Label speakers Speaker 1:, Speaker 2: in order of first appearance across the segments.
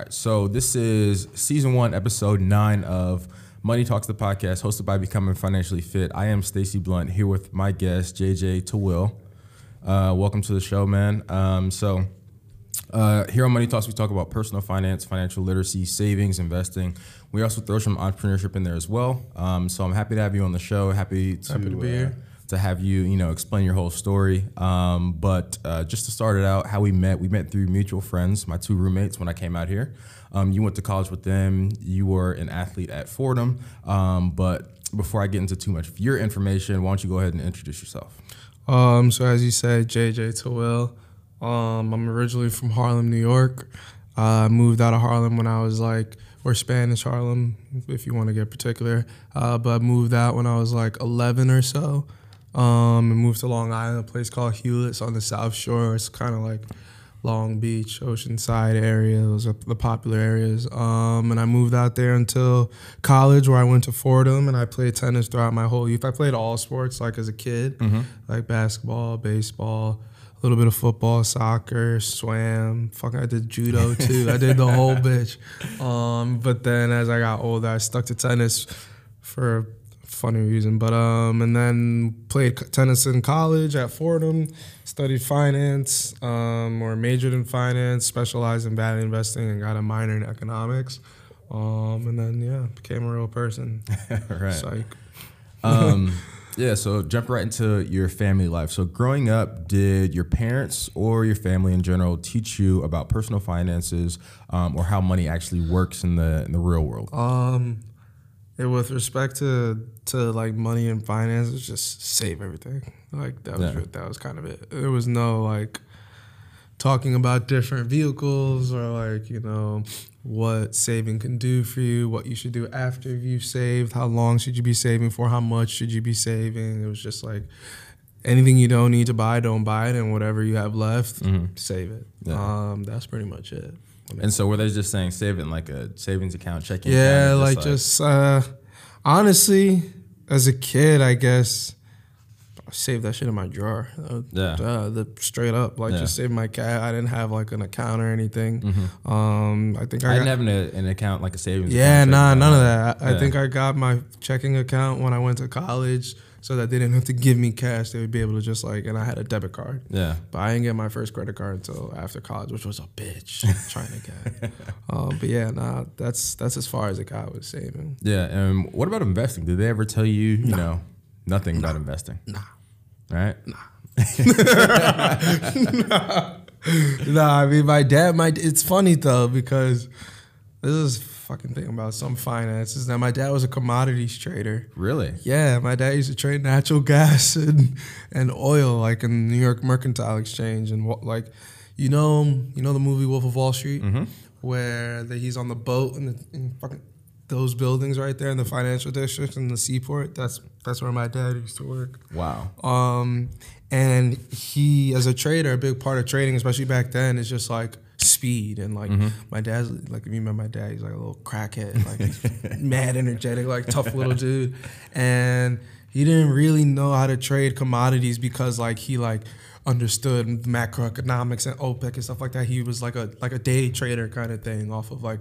Speaker 1: right, so this is season one, episode nine of Money Talks, the podcast, hosted by Becoming Financially Fit. I am Stacy Blunt here with my guest JJ Tawil. Uh, welcome to the show, man. Um, so uh, here on Money Talks, we talk about personal finance, financial literacy, savings, investing. We also throw some entrepreneurship in there as well. Um, so I'm happy to have you on the show. Happy to,
Speaker 2: Happy to be
Speaker 1: uh,
Speaker 2: here.
Speaker 1: To have you, you know, explain your whole story. Um, but uh, just to start it out, how we met, we met through mutual friends, my two roommates when I came out here. Um, you went to college with them. You were an athlete at Fordham. Um, but before I get into too much of your information, why don't you go ahead and introduce yourself?
Speaker 2: Um, so as you said, JJ Tawil. Um, I'm originally from Harlem, New York. I moved out of Harlem when I was like, or Spanish Harlem, if you want to get particular. Uh, but moved out when I was like 11 or so. Um, and moved to Long Island, a place called Hewlett's on the South Shore. It's kind of like Long Beach, Oceanside area. Those are the popular areas. Um, and I moved out there until college, where I went to Fordham, and I played tennis throughout my whole youth. I played all sports, like as a kid, like basketball, baseball, a little bit of football, soccer, swam. Fuck, I did judo too. I did the whole bitch. Um, but then as I got older, I stuck to tennis for a funny reason. But um, and then played tennis in college at Fordham, studied finance, um, or majored in finance, specialized in value investing, and got a minor in economics. Um, and then yeah, became a real person.
Speaker 1: right.
Speaker 2: Psych.
Speaker 1: Um, yeah, so jump right into your family life. So growing up, did your parents or your family in general teach you about personal finances um, or how money actually works in the in the real world?
Speaker 2: Um, and with respect to to like money and finances, just save everything. Like that was
Speaker 1: Yeah.
Speaker 2: that was kind of it. There was no like talking about different vehicles or like you know what saving can do for you, what you should do after you've saved, how long should you be saving for, how much should you be saving. It was just like anything you don't need to buy, don't buy it, and whatever you have left, save it.
Speaker 1: Yeah.
Speaker 2: Um, that's pretty much it.
Speaker 1: And so were they just saying saving like a savings account, checking
Speaker 2: Yeah,
Speaker 1: account? or
Speaker 2: like just uh, honestly, as a kid, I guess I saved that shit in my drawer. Uh,
Speaker 1: Yeah.
Speaker 2: uh, the straight up, like
Speaker 1: Yeah.
Speaker 2: just saved my cat. I didn't have like an account or anything. Um, I think
Speaker 1: I
Speaker 2: I,
Speaker 1: didn't have an, an account like a savings.
Speaker 2: yeah,
Speaker 1: account,
Speaker 2: nah, none of that. I, I think I got my checking account when I went to college, so that they didn't have to give me cash. They would be able to just like, and I had a debit card.
Speaker 1: Yeah.
Speaker 2: But I didn't get my first credit card until after college, which was a bitch trying to get. Um, but yeah, nah, that's that's as far as it guy was saving.
Speaker 1: Yeah. And what about investing? Did they ever tell you, you know, nothing about investing?
Speaker 2: Nah.
Speaker 1: Right?
Speaker 2: Nah, Nah. nah, I mean my dad. My it's funny though because this is fucking thing about some finances. Now my dad was a commodities trader.
Speaker 1: Really?
Speaker 2: Yeah, my dad used to trade natural gas and and oil like in New York Mercantile Exchange and what like, you know, you know the movie Wolf of Wall Street, where the, he's on the boat and, the, and fucking those buildings right there in the financial district and the seaport. That's that's where my dad used to work.
Speaker 1: Wow.
Speaker 2: Um, and he, as a trader, a big part of trading, especially back then, is just like speed and like mm-hmm. my dad's like if you remember my dad, he's like a little crackhead, like mad energetic, like tough little dude, and he didn't really know how to trade commodities because like he like understood macroeconomics and OPEC and stuff like that. He was like a like a day trader kind of thing off of like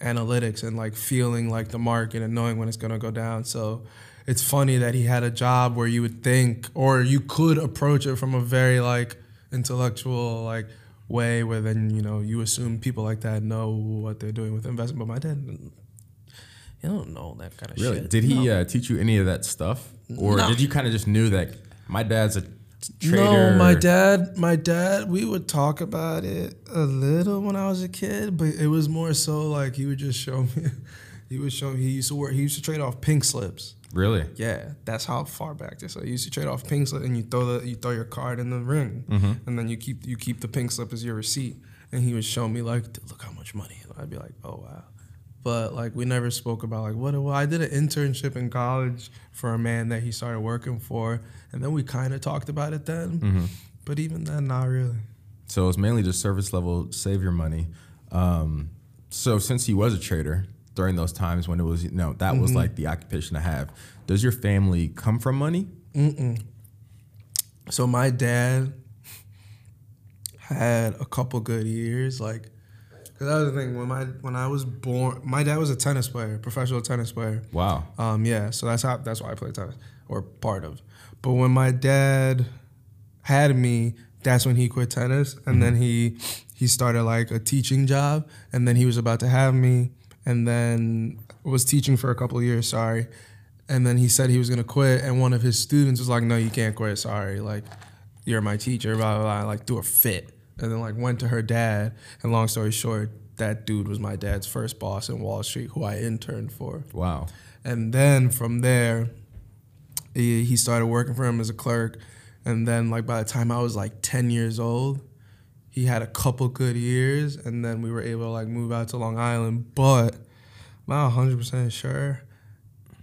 Speaker 2: analytics and like feeling like the market and knowing when it's gonna go down. So it's funny that he had a job where you would think or you could approach it from a very like intellectual like way where then you know you assume people like that know what they're doing with investment. But my dad, he don't know that kind of
Speaker 1: Really?
Speaker 2: shit.
Speaker 1: Did he uh, teach you any of that stuff, or
Speaker 2: No.
Speaker 1: did you kind of just knew that my dad's a trader?
Speaker 2: No, my dad, my dad, we would talk about it a little when I was a kid, but it was more so like he would just show me. He would show me. He used to work. He used to trade off pink slips.
Speaker 1: Really?
Speaker 2: Yeah, that's how far back this. So you used to trade off pink slip, and you throw the you throw your card in the ring, and then you keep you keep the pink slip as your receipt. And he would show me like, look how much money. And I'd be like, oh wow. But like we never spoke about like what. Well, I did an internship in college for a man that he started working for, and then we kind of talked about it then. But even then, not really.
Speaker 1: So it's mainly just service level, save your money. Um, so since he was a trader during those times when it was, you know, that was like the occupation to have. Does your family come from money?
Speaker 2: So my dad had a couple good years, like, Cause that was the thing when my when I was born, my dad was a tennis player, professional tennis player.
Speaker 1: Wow.
Speaker 2: Um, yeah, so that's how that's why I play tennis or part of. But when my dad had me, that's when he quit tennis, and then he he started like a teaching job, and then he was about to have me, and then was teaching for a couple of years. Sorry, and then he said he was gonna quit, and one of his students was like, "No, you can't quit. Sorry, like you're my teacher." Blah blah blah. Like do a fit, and then like went to her dad, and long story short. That dude was my dad's first boss in Wall Street, who I interned for.
Speaker 1: Wow.
Speaker 2: And then from there, he, he started working for him as a clerk. And then, like, by the time I was like 10 years old, he had a couple good years. And then we were able to, like, move out to Long Island. But I'm not 100% sure.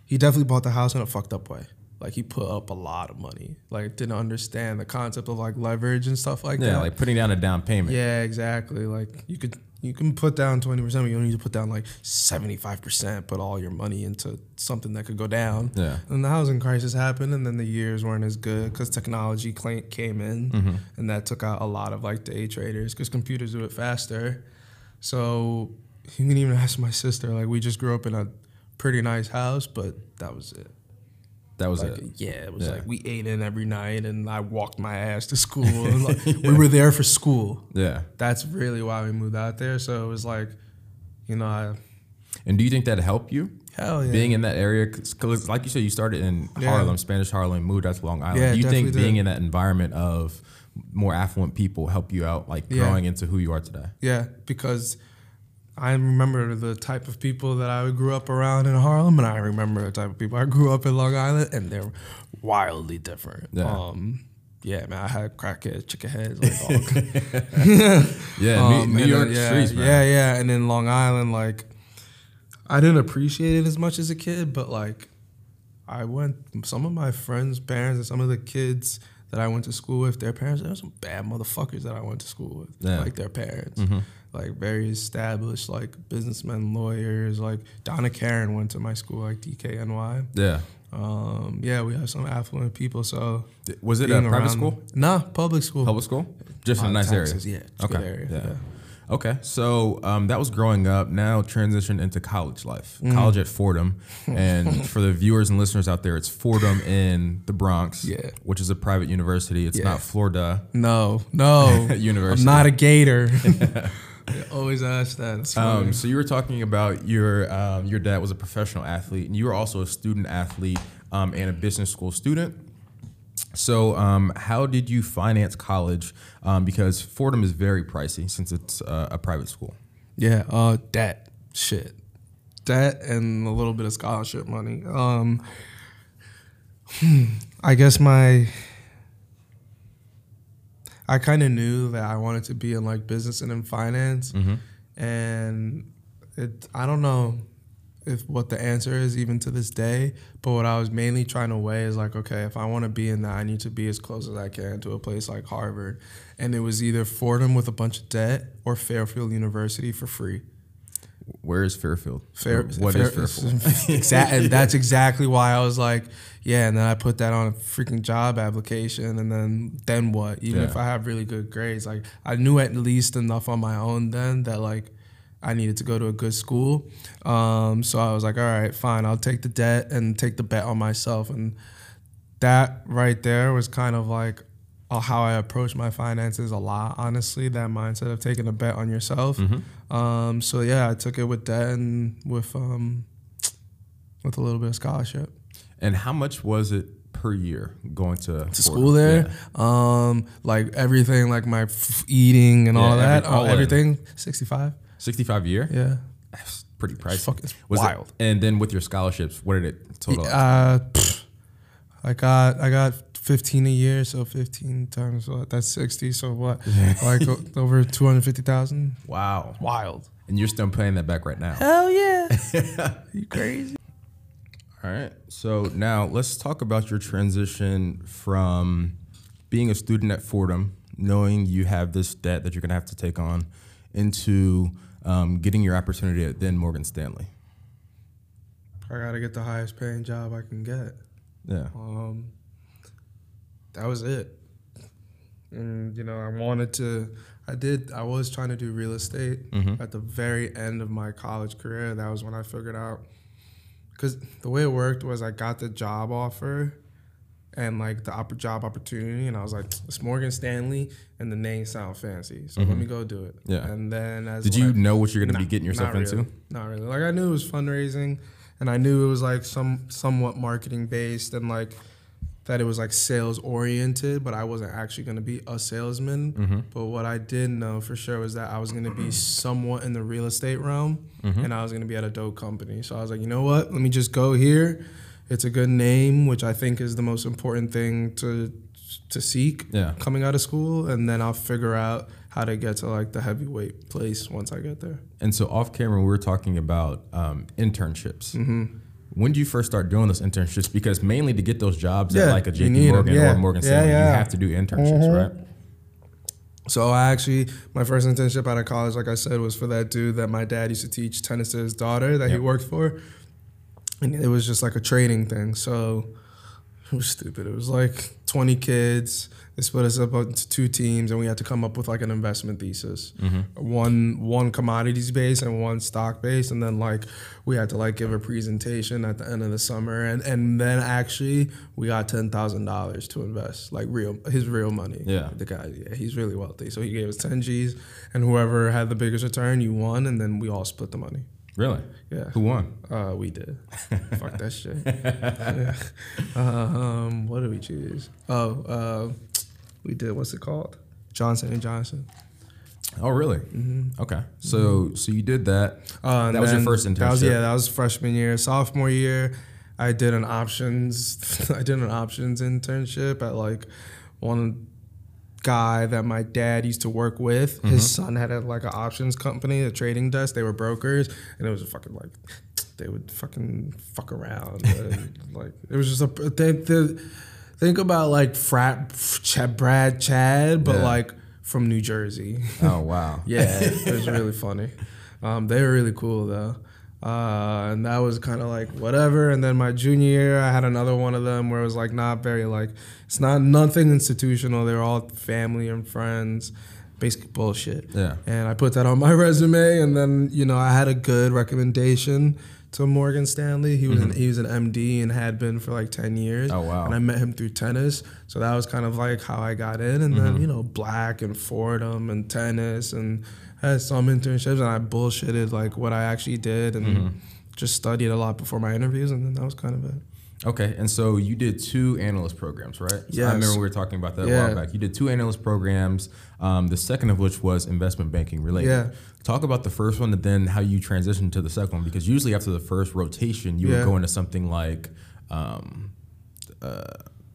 Speaker 2: He definitely bought the house in a fucked up way. Like, he put up a lot of money. Like, didn't understand the concept of, like, leverage and stuff like
Speaker 1: Yeah,
Speaker 2: that.
Speaker 1: like putting down a down payment.
Speaker 2: Yeah, exactly. Like you could you can put down twenty percent, but you don't need to put down like seventy five percent. Put all your money into something that could go down.
Speaker 1: Yeah.
Speaker 2: And the housing crisis happened, and then the years weren't as good because technology came in,
Speaker 1: Mm-hmm.
Speaker 2: and that took out a lot of like day traders because computers do it faster. So you can even ask my sister. Like we just grew up in a pretty nice house, but that was it.
Speaker 1: That was
Speaker 2: Like,
Speaker 1: it.
Speaker 2: yeah, it was
Speaker 1: Yeah.
Speaker 2: like we ate in every night, and I walked my ass to school. like, we were there for school
Speaker 1: Yeah.
Speaker 2: that's really why we moved out there. So it was like, you know, I,
Speaker 1: And do you think that helped you?
Speaker 2: hell yeah.
Speaker 1: Being in that area, because like you said, you started in
Speaker 2: Yeah.
Speaker 1: Harlem, Spanish Harlem, moved out to Long Island.
Speaker 2: Yeah,
Speaker 1: do you think being
Speaker 2: did.
Speaker 1: in that environment of more affluent people help you out, like
Speaker 2: Yeah.
Speaker 1: growing into who you are today?
Speaker 2: yeah, because I remember the type of people that I grew up around in Harlem, and I remember the type of people I grew up in Long Island, and they're wildly different.
Speaker 1: Yeah.
Speaker 2: Um, yeah, man, I had crackheads, chicken heads, like all.
Speaker 1: Yeah,
Speaker 2: Um,
Speaker 1: New, New York
Speaker 2: then, yeah,
Speaker 1: streets, man.
Speaker 2: Yeah, yeah. And then Long Island, like, I didn't appreciate it as much as a kid, but like, I went. Some of my friends' parents and some of the kids that I went to school with, their parents, there were some bad motherfuckers that I went to school with,
Speaker 1: Yeah.
Speaker 2: like their parents,
Speaker 1: Mm-hmm.
Speaker 2: Like very established, like businessmen, lawyers. Like Donna Karan went to my school, like DKNY.
Speaker 1: Yeah.
Speaker 2: Um, yeah, we have some affluent people. So
Speaker 1: Was it a private school?
Speaker 2: Nah, public school.
Speaker 1: Public school? Just in a
Speaker 2: Uh,
Speaker 1: nice
Speaker 2: Texas,
Speaker 1: area.
Speaker 2: Yeah, it's a good
Speaker 1: Okay.
Speaker 2: area.
Speaker 1: Yeah.
Speaker 2: yeah.
Speaker 1: Okay, so um, that was growing up. Now transition into college life.
Speaker 2: Mm-hmm.
Speaker 1: College at Fordham, and for the viewers and listeners out there, it's Fordham in the Bronx,
Speaker 2: Yeah.
Speaker 1: which is a private university. It's
Speaker 2: Yeah.
Speaker 1: not Florida
Speaker 2: No, no.
Speaker 1: University.
Speaker 2: I'm not a gator. They always ask that.
Speaker 1: Um, so you were talking about your um, your dad was a professional athlete, and you were also a student athlete um, and a business school student. So, um, how did you finance college? Um, because Fordham is very pricey since it's uh, a private school.
Speaker 2: yeah, uh, debt, shit, debt, and a little bit of scholarship money. Um, hmm, I guess my, I kind of knew that I wanted to be in like business and in finance, mm-hmm. and it. I don't know if what the answer is even to this day, but what I was mainly trying to weigh is like, okay, if I want to be in that, I need to be as close as I can to a place like Harvard, and it was either Fordham with a bunch of debt or Fairfield University for free.
Speaker 1: Where is Fairfield?
Speaker 2: Fair,
Speaker 1: What is
Speaker 2: fair,
Speaker 1: Fairfield?
Speaker 2: exactly. And that's exactly why I was like, yeah. And then I put that on a freaking job application, and then then what? Even if I have really good grades, like I knew at least enough on my own then that like I needed to go to a good school. Um, so I was like, all right, fine. I'll take the debt and take the bet on myself, and that right there was kind of like how I approach my finances a lot, honestly. That mindset of taking a bet on yourself. Um, so yeah, I took it with debt and with um, with a little bit of scholarship.
Speaker 1: And how much was it per year going to,
Speaker 2: To school there,
Speaker 1: Yeah.
Speaker 2: um, like everything, like my f- eating and
Speaker 1: Yeah,
Speaker 2: all that,
Speaker 1: every- all
Speaker 2: uh, everything, sixty five.
Speaker 1: Sixty-five a year.
Speaker 2: Yeah,
Speaker 1: That's pretty pricey.
Speaker 2: It's
Speaker 1: Was it-
Speaker 2: wild.
Speaker 1: and then with your scholarships, what did it total?
Speaker 2: uh, pff, I got I got fifteen a year, so fifteen times what? That's sixty. So what? like o- over two hundred fifty thousand.
Speaker 1: wow.
Speaker 2: Wild.
Speaker 1: And you're still paying that back right now.
Speaker 2: Hell yeah! you crazy?
Speaker 1: All right. So now let's talk about your transition from being a student at Fordham, knowing you have this debt that you're going to have to take on, into um, getting your opportunity at then Morgan Stanley.
Speaker 2: I gotta get the highest paying job I can get.
Speaker 1: Yeah.
Speaker 2: Um, that was it. and you know I wanted to. I did. I was trying to do real estate
Speaker 1: Mm-hmm.
Speaker 2: at the very end of my college career. That was when I figured out because the way it worked was I got the job offer and like the opp- job opportunity, and I was like, it's Morgan Stanley, and the name sound fancy, so let me go do it.
Speaker 1: Mm-hmm. Yeah.
Speaker 2: And then as
Speaker 1: Did you
Speaker 2: I-
Speaker 1: know what you're going to
Speaker 2: Nah,
Speaker 1: be getting yourself
Speaker 2: not
Speaker 1: into?
Speaker 2: Not really. Like I knew it was fundraising, and I knew it was like some somewhat marketing based, and like that it was like sales oriented. But I wasn't actually going to be a salesman.
Speaker 1: Mm-hmm.
Speaker 2: But what I did know for sure was that I was going to be somewhat in the real estate realm,
Speaker 1: Mm-hmm.
Speaker 2: and I was going to be at a dope company. So I was like, you know what? Let me just go here. It's a good name, which I think is the most important thing to to seek
Speaker 1: Yeah.
Speaker 2: coming out of school, and then I'll figure out how to get to like the heavyweight place once I get there.
Speaker 1: And so off camera, we were talking about um, internships.
Speaker 2: Mm-hmm.
Speaker 1: When did you first start doing those internships? Because mainly to get those jobs at like a
Speaker 2: you
Speaker 1: JP. Morgan
Speaker 2: Yeah.
Speaker 1: or Morgan Stanley, you
Speaker 2: yeah. Mm-hmm.
Speaker 1: have to do internships, right?
Speaker 2: So I actually, my first internship out of college, like I said, was for that dude that my dad used to teach tennis to his daughter that he worked for, and it was just like a trading thing. So it was stupid. It was like twenty kids. They split us up into two teams, and we had to come up with like an investment thesis. Mm-hmm. One one commodities base and one stock base, and then like we had to like give a presentation at the end of the summer, and and then actually we got ten thousand dollars to invest, like real his real money.
Speaker 1: Yeah.
Speaker 2: the guy, yeah, he's really wealthy. So he gave us ten G's, and whoever had the biggest return, you won, and then we all split the money.
Speaker 1: Really?
Speaker 2: Yeah.
Speaker 1: Who won?
Speaker 2: Uh, we did. Fuck that shit. Uh, um, what did we choose? Oh, uh, we did. What's it called? Johnson and Johnson.
Speaker 1: Oh, really?
Speaker 2: Mm-hmm.
Speaker 1: Okay. So so you did that.
Speaker 2: Uh,
Speaker 1: That was your first
Speaker 2: That was
Speaker 1: internship?
Speaker 2: yeah. That was freshman year. Sophomore year, I did an options. I did an options internship at like one guy that my dad used to work with.
Speaker 1: Mm-hmm.
Speaker 2: His son had a, like an options company, a trading desk. They were brokers, and it was fucking like they would fucking fuck around. like it was just a they, they, think about like frat Ch- Brad Chad, but
Speaker 1: Yeah.
Speaker 2: like from New Jersey.
Speaker 1: Oh wow.
Speaker 2: Yeah, it was really funny. Um, they were really cool though. Uh, and that was kind of like whatever. And then my junior year, I had another one of them where it was like not very like it's not nothing institutional. They're all family and friends, basic bullshit.
Speaker 1: Yeah.
Speaker 2: And I put that on my resume, and then you know I had a good recommendation to Morgan Stanley. He was an, he was an MD and had been for like ten years.
Speaker 1: Mm-hmm. Oh, wow.
Speaker 2: And I met him through tennis, so that was kind of like how I got in. And
Speaker 1: Mm-hmm.
Speaker 2: then you know Black and Fordham and tennis and had some internships, and I bullshitted like what I actually did and
Speaker 1: Mm-hmm.
Speaker 2: just studied a lot before my interviews, and then that was kind of it.
Speaker 1: Okay, and so you did two analyst programs, right? So I remember we were talking about that a while back. You did two analyst programs. Um, the second of which was investment banking related.
Speaker 2: Yeah.
Speaker 1: Talk about the first one and then how you transitioned to the second one because usually after the first rotation, you
Speaker 2: Yeah.
Speaker 1: would go into something like, um, uh,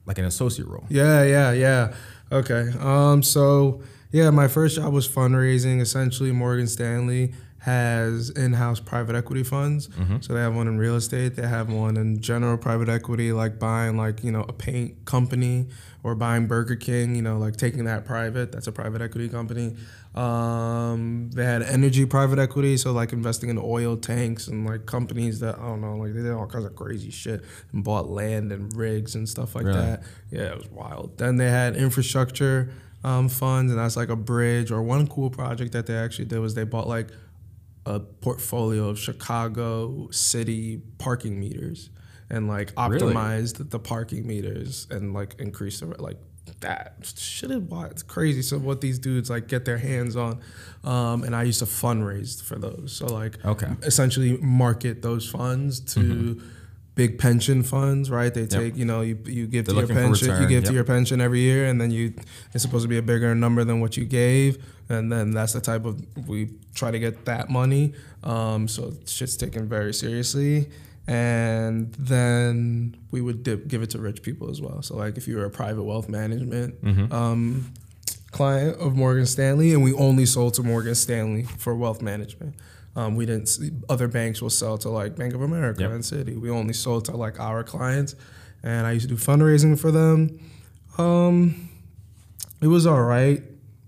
Speaker 1: like an associate role.
Speaker 2: Yeah, yeah, yeah. Okay. Um. So yeah, my first job was fundraising. Essentially, Morgan Stanley has in-house private equity funds. So they have one in real estate. They have one in general private equity, like buying like you know a paint company or buying Burger King. You know, like taking that private. That's a private equity company. Um, they had energy private equity, so like investing in oil tanks and like companies that I don't know, like they did all kinds of crazy shit and bought land and rigs and stuff like
Speaker 1: Really?
Speaker 2: that. Yeah, it was wild. Then they had infrastructure um, funds, and that's like a bridge. Or one cool project that they actually did was they bought like a portfolio of Chicago city parking meters and like
Speaker 1: Really?
Speaker 2: optimized the parking meters and like increased the like that shit is wild. It's crazy. So what these dudes like get their hands on, um, and I used to fundraise for those. So like
Speaker 1: Okay.
Speaker 2: essentially market those funds to. Big pension funds, right? They take, you know, you you give
Speaker 1: They're
Speaker 2: to your pension, you give
Speaker 1: yep.
Speaker 2: to your pension every year, and then you it's supposed to be a bigger number than what you gave, and then that's the type of we try to get that money. Um, so shit's taken very seriously, and then we would dip, give it to rich people as well. So like if you were a private wealth management um, client of Morgan Stanley, and we only sold to Morgan Stanley for wealth management. Um, we didn't. See, other banks will sell to like Bank of America
Speaker 1: Yep.
Speaker 2: and Citi. We only sold to like our clients, and I used to do fundraising for them. Um, it was all right.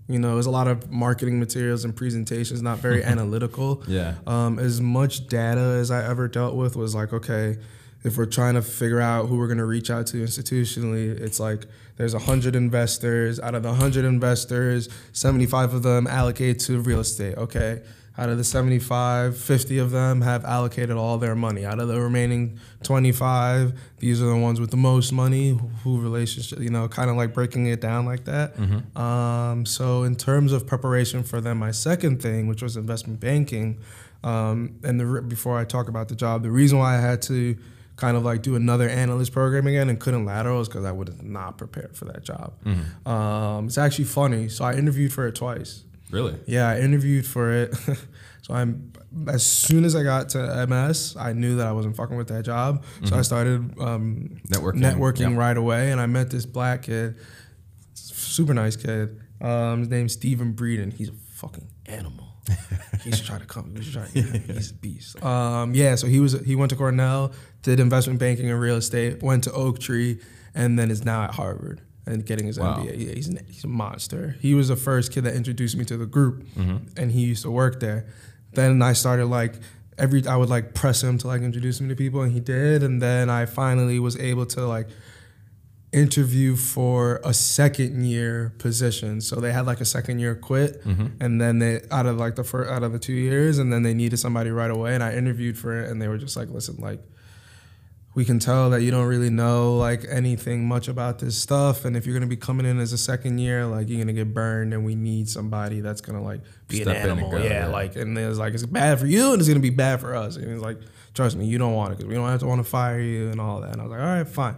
Speaker 2: You know, it was a lot of marketing materials and presentations, not very analytical.
Speaker 1: Yeah.
Speaker 2: Um, as much data as I ever dealt with was like, okay, if we're trying to figure out who we're going to reach out to institutionally, it's like there's 100 investors. Out of the 100 investors, 75 of them allocate to real estate. Okay. Out of the 75, 50 of them have allocated all their money. Out of the remaining 25, these are the ones with the most money, who relationship, you know, kind of like breaking it down like that. Um, so, in terms of preparation for them, my second thing, which was investment banking, um, and the, before I talk about the job, the reason why I had to kind of like do another analyst program again and couldn't lateral is because I was not prepared for that job. Um, it's actually funny. So I interviewed for it twice.
Speaker 1: Really?
Speaker 2: Yeah, I interviewed for it. so I'm as soon as I got to MS, I knew that I wasn't fucking with that job. So I started um,
Speaker 1: Networking.
Speaker 2: networking
Speaker 1: Yeah.
Speaker 2: right away, and I met this black kid, super nice kid. Um, his name's Stephen Breeden. He's a fucking animal. he should try to come. He should try. Yeah, he's a beast. Um, yeah, so he was he went to Cornell, did investment banking and real estate, went to Oaktree, and then is now at Harvard and getting his
Speaker 1: Wow.
Speaker 2: MBA. Yeah, he's an, he's a monster. He was the first kid that introduced me to the group, mm-hmm. and he used to work there. Then I started like every I would like press him to like introduce me to people, and he did. And then I finally was able to like interview for a second year position. So they had like a second year quit, mm-hmm. and then they out of like the first out of the two years, and then they needed somebody right away. And I interviewed for it, and they were just like, "Listen, like." We can tell that you don't really know like anything much about this stuff, and if you're gonna be coming in as a second year, like you're gonna get burned, and we need somebody that's gonna like be
Speaker 1: Step
Speaker 2: an
Speaker 1: in and
Speaker 2: animal,
Speaker 1: go,
Speaker 2: yeah, like and it's like it's bad for you, and it's gonna be bad for us, and it's like trust me, you don't want it because we don't have to want to fire you and all that. And I was like, all right, fine.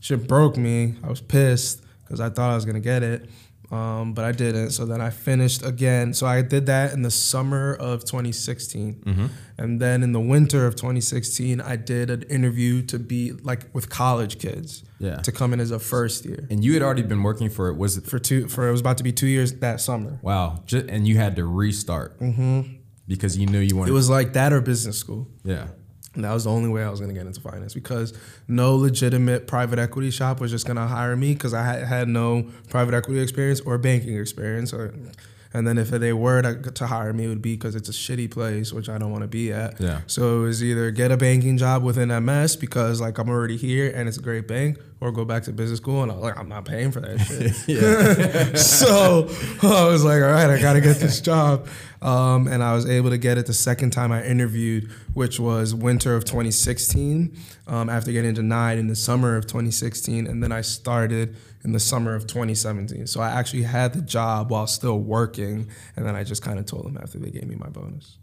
Speaker 2: Shit broke me. I was pissed because I thought I was gonna get it, um, but I didn't. So then I finished again. So I did that in the summer of 2016, and then in the winter of 2016, I did an interview to be like with college kids.
Speaker 1: Yeah.
Speaker 2: To come in as a first year
Speaker 1: And you had already been working for it. Was it?
Speaker 2: for two for it was about to be two years that summer.
Speaker 1: Wow. Ju- and you had to restart because you knew you wanted.
Speaker 2: It was like that or business school.
Speaker 1: yeah.
Speaker 2: And that was the only way I was going to get into finance because no legitimate private equity shop was just going to hire me because I had, had no private equity experience or banking experience. Or, and then if they were to, to hire me, it would be because it's a shitty place, which I don't want to be at.
Speaker 1: Yeah.
Speaker 2: So it was either get a banking job within MS because like I'm already here and it's a great bank, or go back to business school and I was like I'm not paying for that shit. so I was like, all right, I got to get this job. Um, and I was able to get it the second time I interviewed, which was winter of 2016, um, after getting denied in the summer of 2016. And then I started in the summer of 2017. So I actually had the job while still working. And then I just kind of told them after they gave me my bonus.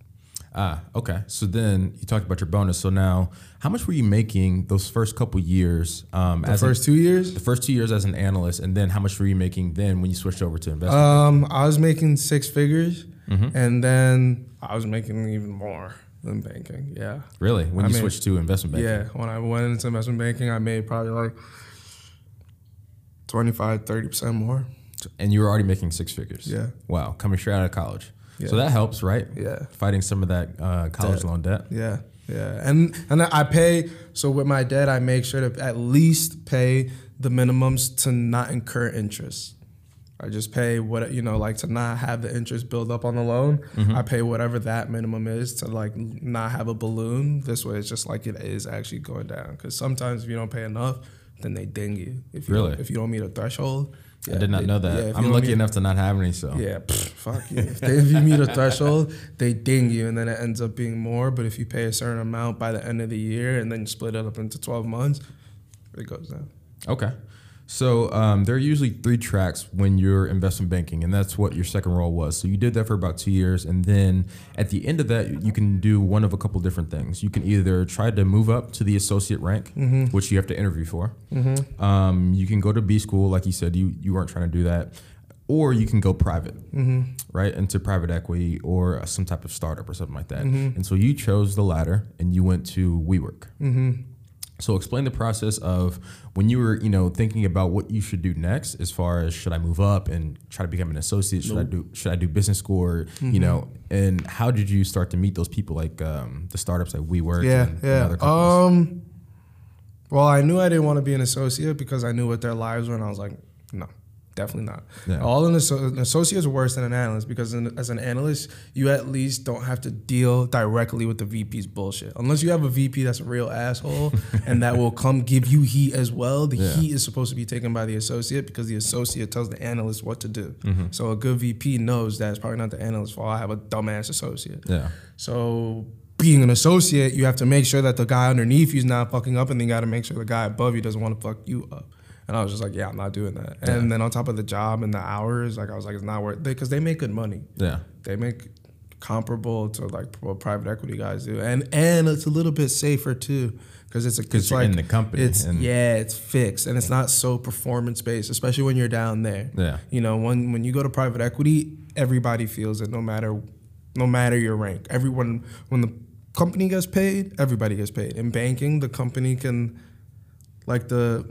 Speaker 1: Ah, okay. So then you talked about your bonus. So now, how much were you making those first couple years? Um,
Speaker 2: The
Speaker 1: as a-
Speaker 2: first two years,
Speaker 1: the first two years as an analyst, and then how much were you making then when you switched over to investment?
Speaker 2: um, I was making six figures.
Speaker 1: Mm-hmm.
Speaker 2: And then I was making even more than banking. Yeah.
Speaker 1: really? When
Speaker 2: I
Speaker 1: you
Speaker 2: mean,
Speaker 1: switched to investment banking?
Speaker 2: Yeah, when I went into investment banking, I made probably like 25, 30% more.
Speaker 1: And you were already making six figures.
Speaker 2: Yeah.
Speaker 1: Wow. Coming straight out of college.
Speaker 2: Yeah.
Speaker 1: So that helps, right?
Speaker 2: Yeah.
Speaker 1: Fighting some of that uh, college
Speaker 2: Debt.
Speaker 1: loan debt.
Speaker 2: Yeah, yeah. And and I pay so with my debt I make sure to at least pay the minimums to not incur interest. I just pay what you know, like to not have the interest build up on the loan. I pay whatever that minimum is to like not have a balloon. This way, it's just like it is actually going down. Because sometimes if you don't pay enough, then they ding you. If you
Speaker 1: Really?
Speaker 2: don't, if you don't meet a threshold.
Speaker 1: I did not
Speaker 2: they-
Speaker 1: know that.
Speaker 2: yeah,
Speaker 1: I'm lucky
Speaker 2: meet-
Speaker 1: enough to not have any. So
Speaker 2: yeah, pff, fuck you. If, they, if you meet a threshold, they ding you, and then it ends up being more. But if you pay a certain amount by the end of the year, and then you split it up into twelve months, it goes down.
Speaker 1: Okay. So um, there are usually three tracks when you're investment banking, and that's what your second role was. So you did that for about two years, and then at the end of that, you can do one of a couple different things. You can either try to move up to the associate rank, mm-hmm. which you have to interview for. Mm-hmm. Um, you can go to B school, like you said, you you weren't trying to do that, or you can go private, mm-hmm. right, into private equity or some type of startup or something like that. And so you chose the latter, and you went to WeWork. So explain the process of when you were, you know, thinking about what you should do next, as far as should I move up and try to become an associate? Should I do should I do business school? Or, You know, and how did you start to meet those people like um, the startups like WeWork?
Speaker 2: Yeah,
Speaker 1: and, and
Speaker 2: yeah.
Speaker 1: other companies?
Speaker 2: Um, well, I knew I didn't want to be an associate because I knew what their lives were, and I was like, definitely not.
Speaker 1: Yeah.
Speaker 2: All an, asso- an associate is worse than an analyst because as an analyst, you at least don't have to deal directly with the VP's bullshit. Unless you have a VP that's a real asshole and that will come give you heat as well. The
Speaker 1: Yeah.
Speaker 2: heat is supposed to be taken by the associate because the associate tells the analyst what to do.
Speaker 1: Mm-hmm.
Speaker 2: So a good VP knows that it's probably not the analyst's fault. I have a dumbass associate.
Speaker 1: Yeah.
Speaker 2: So being an associate, you have to make sure that the guy underneath you is not fucking up, and then you got to make sure the guy above you doesn't want to fuck you up. And I was just like, yeah, I'm not doing that. And then on top of the job and the hours, like I was like, it's not worth it because they make good money.
Speaker 1: Yeah.
Speaker 2: They make comparable to like what private equity guys do, and and it's a little bit safer too because it's a
Speaker 1: 'Cause
Speaker 2: it's
Speaker 1: you're
Speaker 2: like
Speaker 1: in the company
Speaker 2: It's
Speaker 1: and-
Speaker 2: yeah, it's fixed and it's not so performance based, especially when you're down there.
Speaker 1: Yeah.
Speaker 2: You know, when when you go to private equity, everybody feels it, no matter no matter your rank. Everyone when the company gets paid, everybody gets paid. In banking, the company can like the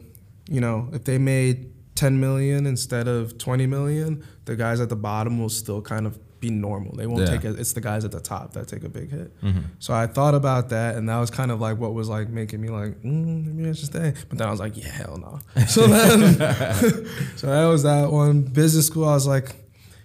Speaker 2: you know, if they made 10 million instead of 20 million, the guys at the bottom will still kind of be normal. They won't
Speaker 1: Yeah.
Speaker 2: take it. It's the guys at the top that take a big hit.
Speaker 1: Mm-hmm.
Speaker 2: So I thought about that, and that was kind of like what was like making me like, mm, maybe I should stay. But then I was like, yeah, hell no. So then, so that was that one. Business school, I was like,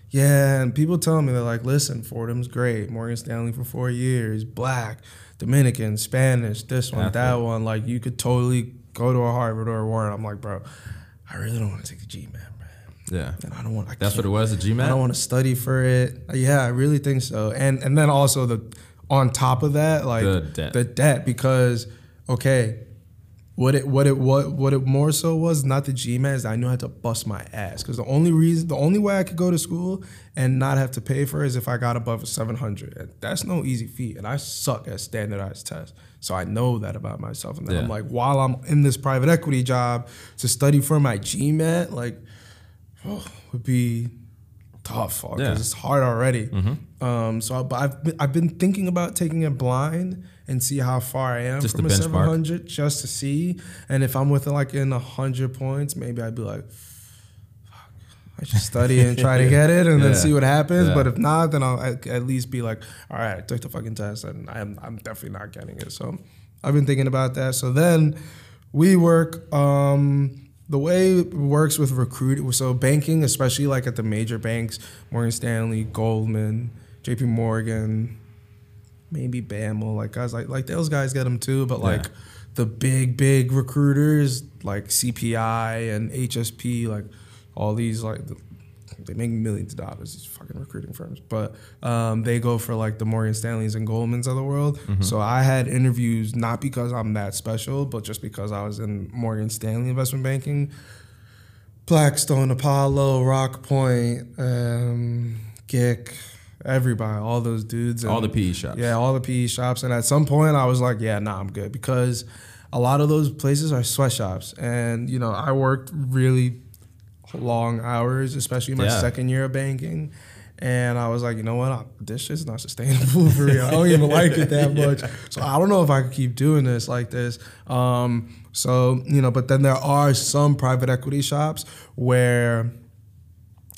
Speaker 2: yeah. And people telling me they're like, listen, Fordham's great. Morgan Stanley for four years, black, Dominican, Spanish, this one, that one. Like you could totally go to a Harvard or a Wharton. I'm like, bro, I really don't want to take the GMAT, man.
Speaker 1: Yeah.
Speaker 2: And I don't want. I
Speaker 1: That's what it was,
Speaker 2: I don't want to study for it. Yeah, I really think so. And and then also the on top of that, like
Speaker 1: The debt.
Speaker 2: the debt because okay, what it what it what what it more so was not the GMAT is I knew I had to bust my ass because the only reason the only way I could go to school and not have to pay for it is if I got above a 700. And that's no easy feat, and I suck at standardized tests. So I know that about myself, and then I'm like, while I'm in this private equity job to study for my GMAT, like oh, would be tough because
Speaker 1: Yeah.
Speaker 2: it's hard already. Um, so, I, but I've been, I've been thinking about taking it blind and see how far I am
Speaker 1: Just
Speaker 2: from a
Speaker 1: the benchmark.
Speaker 2: 700 just to see. And if I'm within like in 100 points, maybe I'd be like, I should study and try to get it and
Speaker 1: Yeah.
Speaker 2: then see what happens.
Speaker 1: Yeah.
Speaker 2: But if not, then I'll at, least be like, all right, I took the fucking test and I'm, I'm definitely not getting it. So I've been thinking about that. So then WeWork, um, the way it works with recruiting, so banking, especially like at the major banks, Morgan Stanley, Goldman, JP Morgan, maybe BAML, like guys like like those guys get them too, but like
Speaker 1: Yeah.
Speaker 2: the big big recruiters like CPI and HSP, like all these like they make millions of dollars. These fucking recruiting firms, but um, they go for like the Morgan Stanleys and Goldmans of the world. So I had interviews not because I'm that special, but just because I was in Morgan Stanley investment banking. Blackstone, Apollo, Rockpoint, um, Gick, everybody, all those dudes.
Speaker 1: All the PE shops.
Speaker 2: yeah, all the PE shops. And at some point, I was like, yeah, nah, I'm good because a lot of those places are sweatshops. And, you know, I worked really long hours, especially my
Speaker 1: Yeah.
Speaker 2: second year of banking. And I was like, you know what? I, this shit's not sustainable for real. I don't even like it that much. So I don't know if I could keep doing this like this. Um, so, you know, but then there are some private equity shops where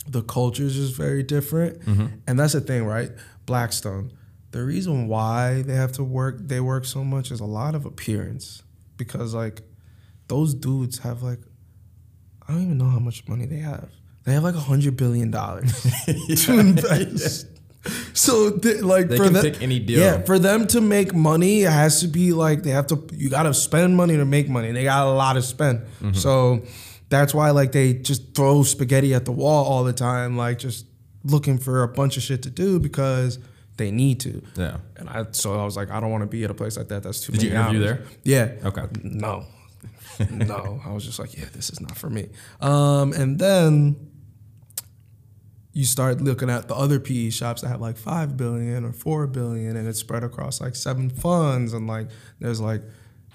Speaker 2: the culture is just very different. And that's the thing, right? Blackstone. The reason why they have to work, they work so much is a lot of appearance. Because like those dudes have like, I don't even know how much money they have. They have like a hundred billion dollars to invest. So they, like
Speaker 1: They
Speaker 2: for
Speaker 1: can
Speaker 2: them,
Speaker 1: pick any deal.
Speaker 2: Yeah, for them to make money, it has to be like they have to. You got to spend money to make money. They got a lot to spend.
Speaker 1: Mm-hmm.
Speaker 2: So that's why like they just throw spaghetti at the wall all the time, like just looking for a bunch of shit to do because they need to.
Speaker 1: Yeah.
Speaker 2: And I so I was like, I don't want to be at a place like that. That's too
Speaker 1: Did
Speaker 2: many
Speaker 1: you interview
Speaker 2: hours.
Speaker 1: there?
Speaker 2: Yeah.
Speaker 1: Okay.
Speaker 2: No. no. I was just like, yeah, this is not for me. Um, and then you start looking at the other PE shops that have like five billion or four billion, and it's spread across like seven funds, and like there's like,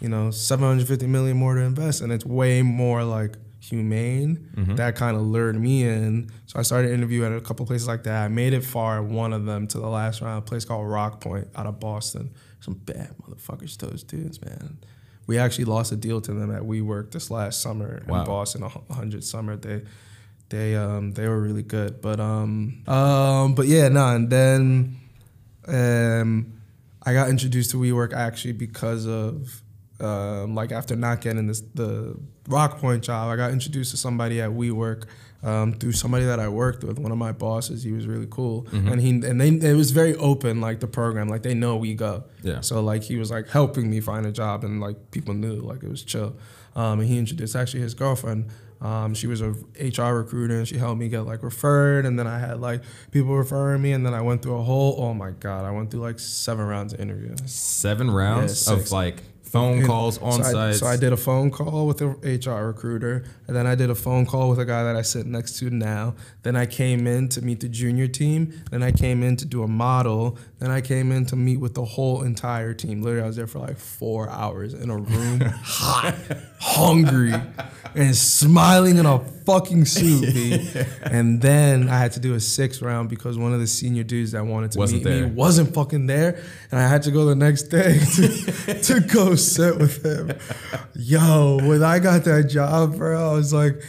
Speaker 2: you know, seven hundred fifty million more to invest, and it's way more like humane. That kind of lured me in, so I started interviewing at a couple places like that. I made it far one of them to the last round, a place called Rockpoint out of Boston. Some bad motherfuckers, those dudes, man. We actually lost a deal to them at WeWork this last summer
Speaker 1: Wow.
Speaker 2: in Boston, a hundred summer. They they um they were really good. But um um but yeah, no, and then um I got introduced to WeWork actually because of um, like after not getting this the Rockpoint job, I got introduced to somebody at WeWork um, through somebody that I worked with. One of my bosses, he was really cool,
Speaker 1: Mm-hmm.
Speaker 2: and he and they it was very open, like the program, like they know we go.
Speaker 1: Yeah.
Speaker 2: So like he was like helping me find a job, and like people knew, like it was chill. Um, and he introduced actually his girlfriend. Um, she was a HR recruiter, and she helped me get like referred. And then I had like people referring me, and then I went through a whole. Oh my god, I went through like seven rounds of interviews.
Speaker 1: Seven rounds
Speaker 2: Yeah,
Speaker 1: of like phone calls on
Speaker 2: so
Speaker 1: site.
Speaker 2: so I did a phone call with a HR recruiter, and then I did a phone call with a guy that I sit next to now. Then I came in to meet the junior team. Then I came in to do a model. Then I came in to meet with the whole entire team. Literally, I was there for like four hours in a room, hot, hungry, and smiling in a fucking suit. B. And then I had to do a sixth round because one of the senior dudes that wanted to
Speaker 1: Wasn't
Speaker 2: meet
Speaker 1: there.
Speaker 2: me wasn't fucking there, and I had to go the next day to, to go sit with him. Yo, when I got that job, bro, I was like,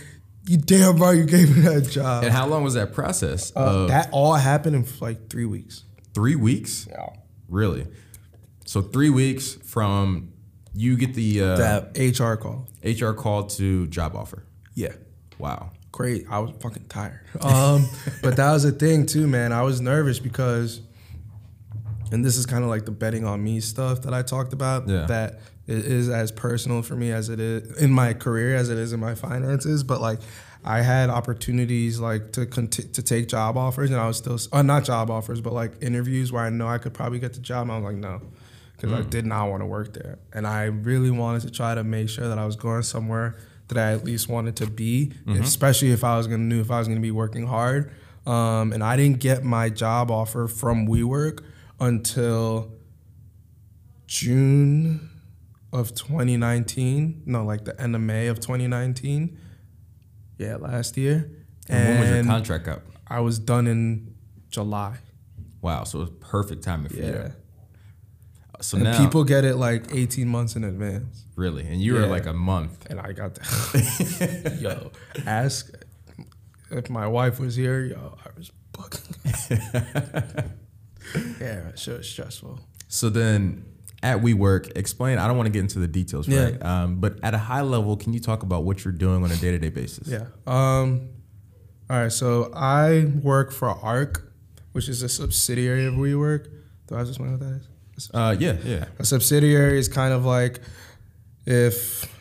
Speaker 2: "You damn right, you gave me that job."
Speaker 1: and how long was that process?
Speaker 2: Uh,
Speaker 1: of
Speaker 2: that all happened in like three weeks.
Speaker 1: three weeks?
Speaker 2: Yeah.
Speaker 1: Really? So three weeks from you get the uh,
Speaker 2: That HR call.
Speaker 1: HR call to job offer.
Speaker 2: Yeah.
Speaker 1: Wow.
Speaker 2: Great. I was fucking tired. Um, but that was the thing too, man. I was nervous because, and this is kind of like the betting on me stuff that I talked about.
Speaker 1: Yeah.
Speaker 2: That is as personal for me as it is in my career as it is in my finances. But like, I had opportunities like to conti- to take job offers, and I was still uh, not job offers, but like interviews where I know I could probably get the job. And I was like, no, because I did not want to work there, and I really wanted to try to make sure that I was going somewhere that I at least wanted to be, especially if I was gonna knew if I was gonna be working hard. Um, and I didn't get my job offer from WeWork until June of 2019. No, like the end of May of 2019. Yeah, last year.
Speaker 1: And, when was your contract up?
Speaker 2: I was done in July.
Speaker 1: Wow. So it was perfect timing for
Speaker 2: Yeah.
Speaker 1: you. So
Speaker 2: and
Speaker 1: now,
Speaker 2: people get it like 18 months in advance.
Speaker 1: really, and you were like a month.
Speaker 2: And I got that. yo, ask if my wife was here, yo, I was bugging. yeah, sure, it's stressful.
Speaker 1: So then at WeWork, explain. I don't want to get into the details,
Speaker 2: Yeah.
Speaker 1: right? Um, but at a high level, can you talk about what you're doing on a day to day basis?
Speaker 2: Yeah. Um, all right. So I work for ARK, which is a subsidiary of WeWork. Do I just explain what that is?
Speaker 1: Uh, yeah, yeah.
Speaker 2: A subsidiary is kind of like if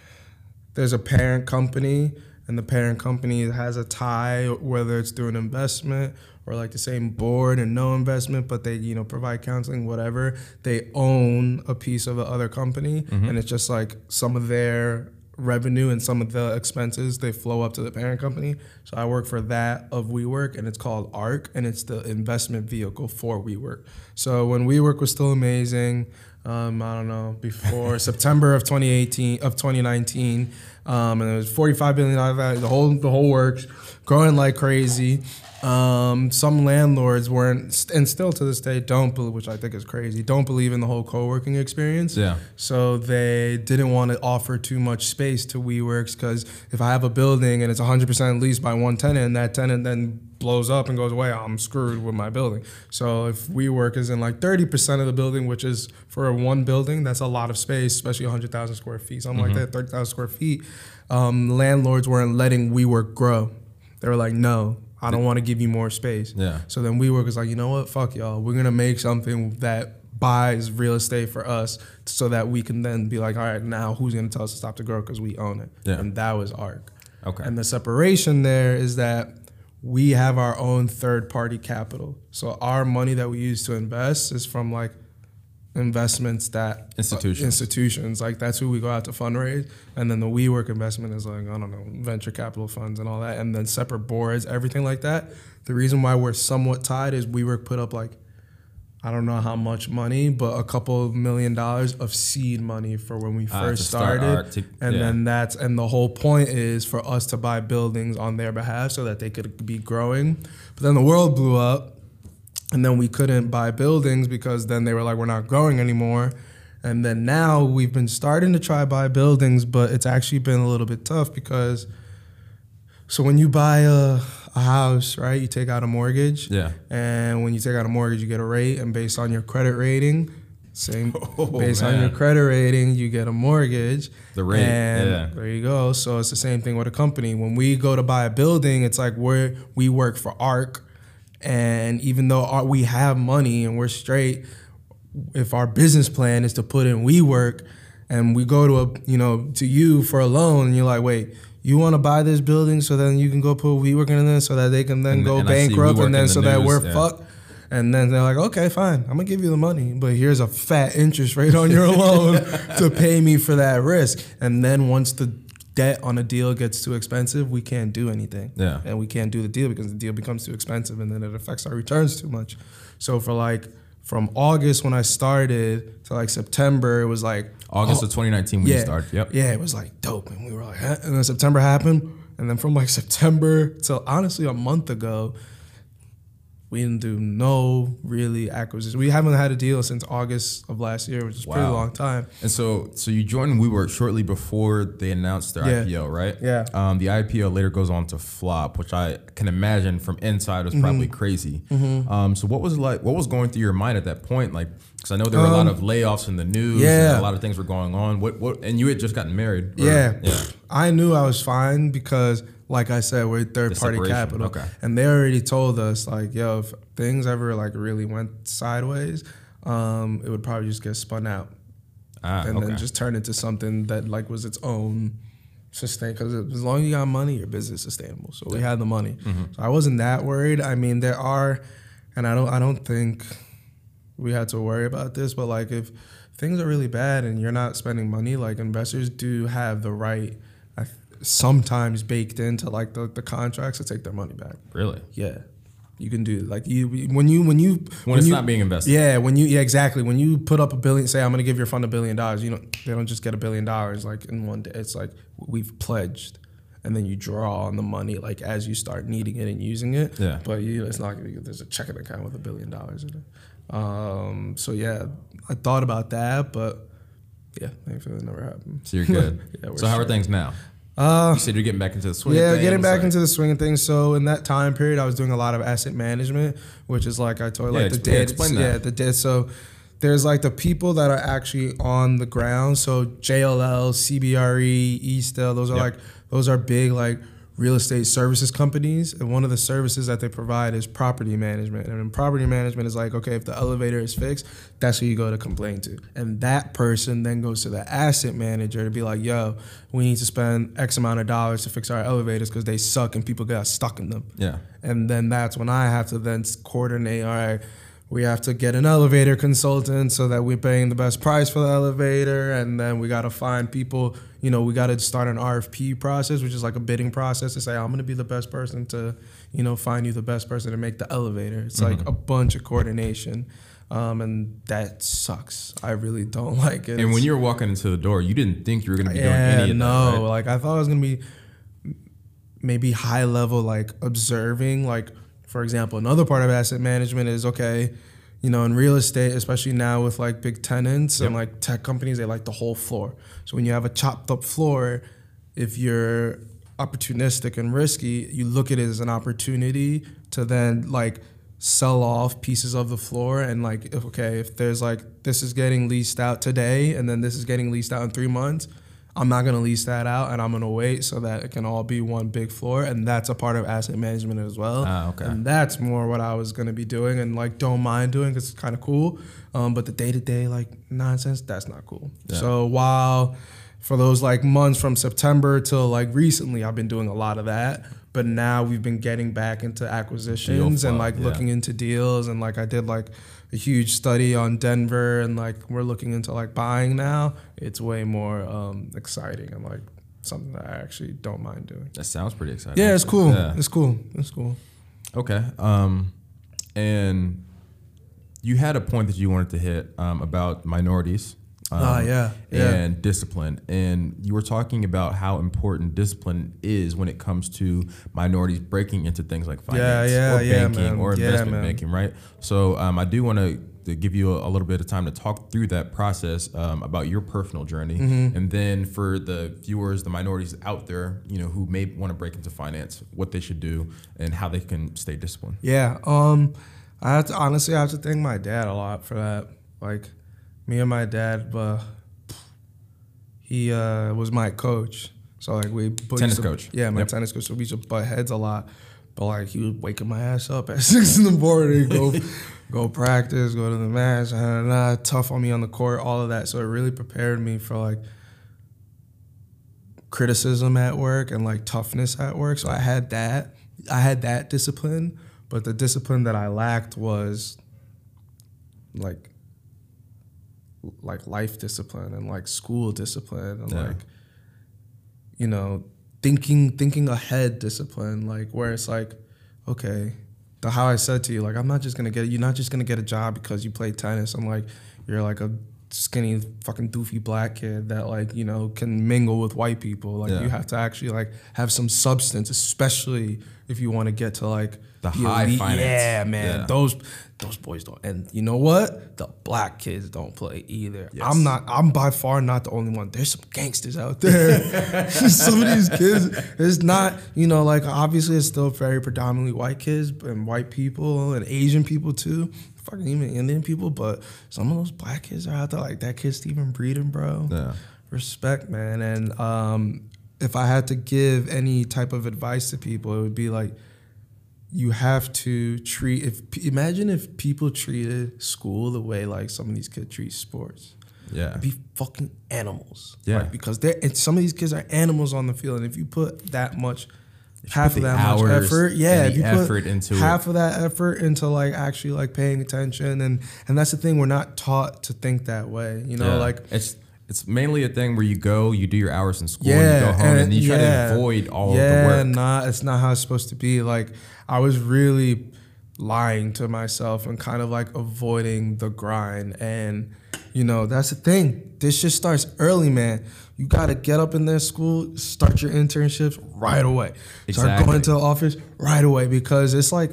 Speaker 2: there's a parent company and the parent company has a tie, whether it's through an investment or like the same board and no investment, but they you know provide counseling, whatever. They own a piece of the other company, and it's just like some of their revenue and some of the expenses they flow up to the parent company. So I work for that of WeWork, and it's called ARK, and it's the investment vehicle for WeWork. So when WeWork was still amazing, um, I don't know before September of 2018 of 2019, um, and it was 45 billion dollar value. The whole the whole works growing like crazy. Um, some landlords weren't, and still to this day don't believe, which I think is crazy. Don't believe in the whole co-working experience.
Speaker 1: Yeah.
Speaker 2: So they didn't want to offer too much space to WeWorks because if I have a building and it's 100% leased by one tenant and that tenant then blows up and goes away, I'm screwed with my building. So if WeWork is in like 30% of the building, which is for a one building, that's a lot of space, especially 100,000 square feet, something like that, 30,000 square feet. Um, landlords weren't letting WeWork grow. They were like, no, I don't want to give you more space.
Speaker 1: Yeah.
Speaker 2: So then WeWork was like, you know what, fuck y'all. We're gonna make something that buys real estate for us, so that we can then be like, all right, now who's gonna tell us to stop to grow because we own it?
Speaker 1: Yeah.
Speaker 2: And that was ARK.
Speaker 1: Okay.
Speaker 2: And the separation there is that we have our own third party capital. So our money that we use to invest is from like investments that
Speaker 1: Institutions.
Speaker 2: institutions like that's who we go out to fundraise and then the WeWork investment is like I don't know venture capital funds and all that and then separate boards everything like that the reason why we're somewhat tied is we WeWork put up like I don't know how much money but a couple of million dollars of seed money for when we
Speaker 1: Ah,
Speaker 2: first
Speaker 1: start
Speaker 2: started
Speaker 1: ARK to-
Speaker 2: and
Speaker 1: yeah.
Speaker 2: then that's and the whole point is for us to buy buildings on their behalf so that they could be growing but then the world blew up and then we couldn't buy buildings because then they were like we're not growing anymore and then now we've been starting to try buy buildings but it's actually been a little bit tough because so when you buy a, a house right you take out a mortgage
Speaker 1: Yeah.
Speaker 2: and when you take out a mortgage you get a rate and based on your credit rating Same
Speaker 1: Oh,
Speaker 2: based on your credit rating, you get a mortgage.
Speaker 1: The rate,
Speaker 2: and
Speaker 1: yeah.
Speaker 2: there you go. So it's the same thing with a company. When we go to buy a building, it's like we're we work for ARK, and even though our, we have money and we're straight, if our business plan is to put in WeWork, and we go to a you know to you for a loan, and you're like, wait. You want to buy this building so then you can go put WeWork in there so that they can then
Speaker 1: And-
Speaker 2: go
Speaker 1: and
Speaker 2: bankrupt and then
Speaker 1: the
Speaker 2: so that we're
Speaker 1: yeah.
Speaker 2: fucked. And then they're like, okay, fine, I'm gonna give you the money, but here's a fat interest rate on your loan to pay me for that risk. And then once the debt on a deal gets too expensive, we can't do anything.
Speaker 1: Yeah.
Speaker 2: And we can't do the deal because the deal becomes too expensive and then it affects our returns too much. So for like from August when I started to like September, it was like
Speaker 1: August
Speaker 2: oh,
Speaker 1: of 2019 when you started. Yep.
Speaker 2: yeah, it was like dope. And we were like, huh? and then September happened. And then from like September till honestly a month ago, we didn't do no really acquisition. We haven't had a deal since August of last year, which is a pretty long time.
Speaker 1: And so, so you joined WeWork shortly before they announced their
Speaker 2: Yeah.
Speaker 1: IPO, right?
Speaker 2: Yeah.
Speaker 1: Um, the IPO later goes on to flop, which I can imagine from inside was probably
Speaker 2: Mm-hmm.
Speaker 1: crazy. Um, so what was like? What was going through your mind at that point? Like, because I know there were a lot of layoffs in the news.
Speaker 2: Um, yeah.
Speaker 1: And a lot of things were going on. What? What? And you had just gotten married. or-
Speaker 2: Yeah.
Speaker 1: Yeah.
Speaker 2: I knew I was fine because, like I said, we're third party capital.
Speaker 1: okay.
Speaker 2: And they already told us, like, yo, if things ever like really went sideways, um, it would probably just get spun out.
Speaker 1: Ah,
Speaker 2: and
Speaker 1: okay.
Speaker 2: then just turn into something that like was its own sustain because as long as you got money your business is sustainable so we had the money
Speaker 1: Mm-hmm.
Speaker 2: so i wasn't that worried i mean there are and i don't i don't think we had to worry about this but like if things are really bad and you're not spending money like investors do have the right sometimes baked into like the, the contracts to take their money back
Speaker 1: really.
Speaker 2: yeah you can do like you when you when you
Speaker 1: When, it's
Speaker 2: you,
Speaker 1: not being invested.
Speaker 2: yeah, when you yeah exactly when you put up a billion, say I'm gonna give your fund a billion dollars. You know they don't just get a billion dollars like in one day. It's like we've pledged, and then you draw on the money like as you start needing it and using it.
Speaker 1: Yeah.
Speaker 2: But you, it's not gonna be there's a checking account with a billion dollars in it. Um. So yeah, I thought about that, but yeah, thankfully it never happened.
Speaker 1: So you're good.
Speaker 2: Yeah, we're
Speaker 1: so how are things now?
Speaker 2: Uh,
Speaker 1: You said you're getting back into the swing.
Speaker 2: yeah, getting back
Speaker 1: like-
Speaker 2: into the swing of things. So in that time period, I was doing a lot of asset management, which is like I told you,
Speaker 1: Yeah,
Speaker 2: like the
Speaker 1: explain-
Speaker 2: dead.
Speaker 1: explain
Speaker 2: yeah, the dead. So there's like the people that are actually on the ground. So JLL, CBRE, Eastdil, those are
Speaker 1: Yep.
Speaker 2: like those are big like real estate services companies. And one of the services that they provide is property management. And property management is like, okay, if the elevator is fixed, that's who you go to complain to. And that person then goes to the asset manager to be like, yo, we need to spend X amount of dollars to fix our elevators because they suck and people got stuck in them.
Speaker 1: Yeah.
Speaker 2: And then that's when I have to then coordinate, all right, we have to get an elevator consultant so that we're paying the best price for the elevator. And then we got to find people, you know, we got to start an RFP process, which is like a bidding process to say, I'm going to be the best person to, you know, find you the best person to make the elevator. It's like a bunch of coordination. Um, and that sucks. I really don't like it.
Speaker 1: And when you were walking into the door, you didn't think you were going to be
Speaker 2: yeah,
Speaker 1: doing any of
Speaker 2: no.
Speaker 1: that. Right?
Speaker 2: Like I thought it was gonna be maybe high level, like observing. Like for example, another part of asset management is okay. You know, in real estate, especially now with like big tenants and like tech companies, they like the whole floor. So when you have a chopped up floor, if you're opportunistic and risky, you look at it as an opportunity to then like sell off pieces of the floor and like okay if there's like this is getting leased out today and then this is getting leased out in three months i'm not going to lease that out and i'm going to wait so that it can all be one big floor and that's a part of asset management as well
Speaker 1: Ah, okay.
Speaker 2: and that's more what i was going to be doing and like don't mind doing because it's kind of cool um, but the day-to-day like nonsense that's not cool
Speaker 1: Yeah.
Speaker 2: so while for those like months from September till like recently, I've been doing a lot of that. But now we've been getting back into acquisitions and like
Speaker 1: yeah.
Speaker 2: looking into deals and like I did like a huge study on Denver and like we're looking into like buying now. It's way more um, exciting and like something that I actually don't mind doing.
Speaker 1: That sounds pretty exciting.
Speaker 2: Yeah, it's cool.
Speaker 1: Yeah.
Speaker 2: It's cool. It's cool.
Speaker 1: Okay. Um, and you had a point that you wanted to hit um, about minorities. Um,
Speaker 2: Ah, yeah, yeah.
Speaker 1: And discipline. And you were talking about how important discipline is when it comes to minorities breaking into things like finance
Speaker 2: yeah,
Speaker 1: or
Speaker 2: yeah,
Speaker 1: banking
Speaker 2: man.
Speaker 1: or investment banking, right? So um, I do want to to give you a, a little bit of time to talk through that process um, about your personal journey,
Speaker 2: Mm-hmm.
Speaker 1: and then for the viewers, the minorities out there, you know, who may want to break into finance, what they should do and how they can stay disciplined.
Speaker 2: Yeah. Um, I have to honestly I have to thank my dad a lot for that. Like me and my dad, uh, he uh, was my coach. So like we
Speaker 1: Tennis
Speaker 2: to-
Speaker 1: coach.
Speaker 2: Yeah, my
Speaker 1: Yep.
Speaker 2: tennis coach. So we used to butt heads a lot. But like he was waking my ass up at six in the morning, go go practice, go to the match, and nah, tough on me on the court, all of that. So it really prepared me for like criticism at work and like toughness at work. So I had that. I had that discipline, but the discipline that I lacked was like like life discipline and like school discipline and
Speaker 1: Yeah.
Speaker 2: like you know thinking thinking ahead discipline like where it's like okay the how I said to you like I'm not just gonna get you're not just gonna get a job because you play tennis I'm like you're like a skinny fucking doofy black kid that like you know can mingle with white people like
Speaker 1: Yeah.
Speaker 2: you have to actually like have some substance especially if you want to get to like
Speaker 1: The high
Speaker 2: elite-
Speaker 1: finance.
Speaker 2: yeah man
Speaker 1: Yeah.
Speaker 2: those those boys don't and you know what the black kids don't play either
Speaker 1: Yes.
Speaker 2: i'm not i'm by far not the only one there's some gangsters out there some of these kids it's not you know like obviously it's still very predominantly white kids and white people and asian people too fucking even indian people but some of those black kids are out there like that kid Stephen Breeden, bro
Speaker 1: Yeah.
Speaker 2: respect man and um if i had to give any type of advice to people it would be like you have to treat if imagine if people treated school the way like some of these kids treat sports
Speaker 1: Yeah.
Speaker 2: It'd be fucking animals
Speaker 1: Yeah.
Speaker 2: Like, because they're and some of these kids are animals on the field and if you put that much half of that much effort yeah if you put half of that effort into like actually like paying attention and and that's the thing we're not taught to think that way you know
Speaker 1: Yeah.
Speaker 2: like
Speaker 1: it's it's mainly a thing where you go, you do your hours in school,
Speaker 2: yeah,
Speaker 1: and you go home, and,
Speaker 2: and-
Speaker 1: then you try
Speaker 2: yeah.
Speaker 1: to avoid all
Speaker 2: yeah,
Speaker 1: of the work.
Speaker 2: nah, it's not how it's supposed to be. Like I was really lying to myself and kind of like avoiding the grind. And you know, that's the thing. This just starts early, man. You gotta get up in their school, start your internships right away. Start going to the office right away because it's like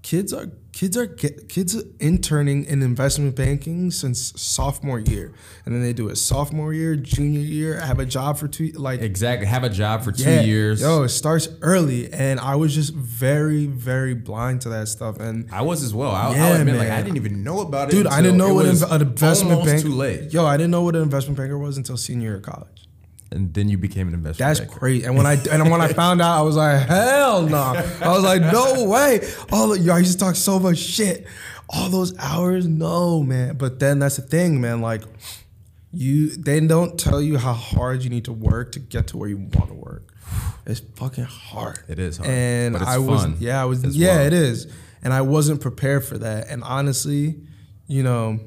Speaker 2: kids are kids are get, kids interning in investment banking since sophomore year, and then they do it sophomore year, junior year, have a job for two like
Speaker 1: Exactly. Have a job for two
Speaker 2: yeah.
Speaker 1: years.
Speaker 2: Yo, it starts early, and I was just very, very blind to that stuff. And
Speaker 1: I was as well. I,
Speaker 2: Yeah,
Speaker 1: I'll admit, like
Speaker 2: man.
Speaker 1: I didn't even know about it.
Speaker 2: dude, I didn't know what an investment bank.
Speaker 1: Too late,
Speaker 2: Yo, I didn't know what an investment banker was until senior year of college.
Speaker 1: And then you became an investment.
Speaker 2: That's
Speaker 1: banker.
Speaker 2: crazy. And when I and when I found out, I was like, hell no. I was like, no way. All the, y'all used to talk so much shit. All those hours, no, man. But then that's the thing, man. Like, you they don't tell you how hard you need to work to get to where you want to work. It's fucking hard.
Speaker 1: It is hard,
Speaker 2: And I was
Speaker 1: fun
Speaker 2: yeah, I was
Speaker 1: as
Speaker 2: yeah, it is. And I wasn't prepared for that. And honestly, you know,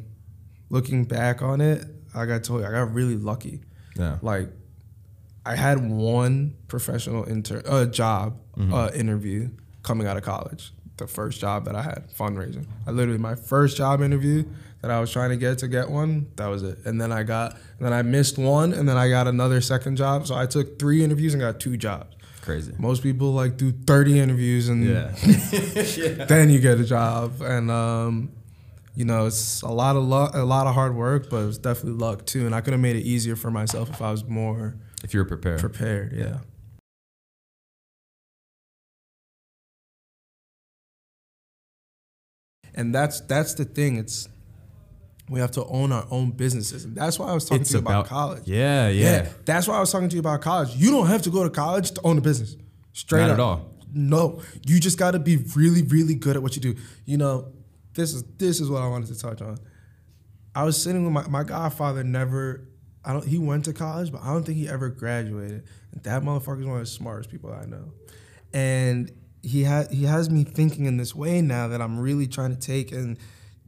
Speaker 2: looking back on it, I got told you, I got really lucky.
Speaker 1: Yeah.
Speaker 2: Like I had one professional intern uh, job
Speaker 1: Mm-hmm.
Speaker 2: uh, interview coming out of college. The first job that I had, fundraising. I literally my first job interview that I was trying to get to get one. That was it. And then I got, and then I missed one, and then I got another second job. So I took three interviews and got two jobs.
Speaker 1: Crazy.
Speaker 2: Most people like do thirty interviews and
Speaker 1: Yeah.
Speaker 2: then you get a job. And um, you know, it's a lot of luck, a lot of hard work, but it was definitely luck too. And I could have made it easier for myself if I was more
Speaker 1: if you're prepared.
Speaker 2: prepared. Yeah. And that's that's the thing. It's we have to own our own businesses, and that's why I was talking
Speaker 1: It's
Speaker 2: to you about,
Speaker 1: about
Speaker 2: college.
Speaker 1: Yeah, yeah.
Speaker 2: that's why I was talking to you about college. You don't have to go to college to own a business. Straight
Speaker 1: Not
Speaker 2: up.
Speaker 1: at all.
Speaker 2: No, you just got to be really, really good at what you do. You know, this is this is what I wanted to touch on. I was sitting with my my godfather. Never, I don't. He went to college, but I don't think he ever graduated. And that motherfucker is one of the smartest people I know. And he had he has me thinking in this way now that I'm really trying to take and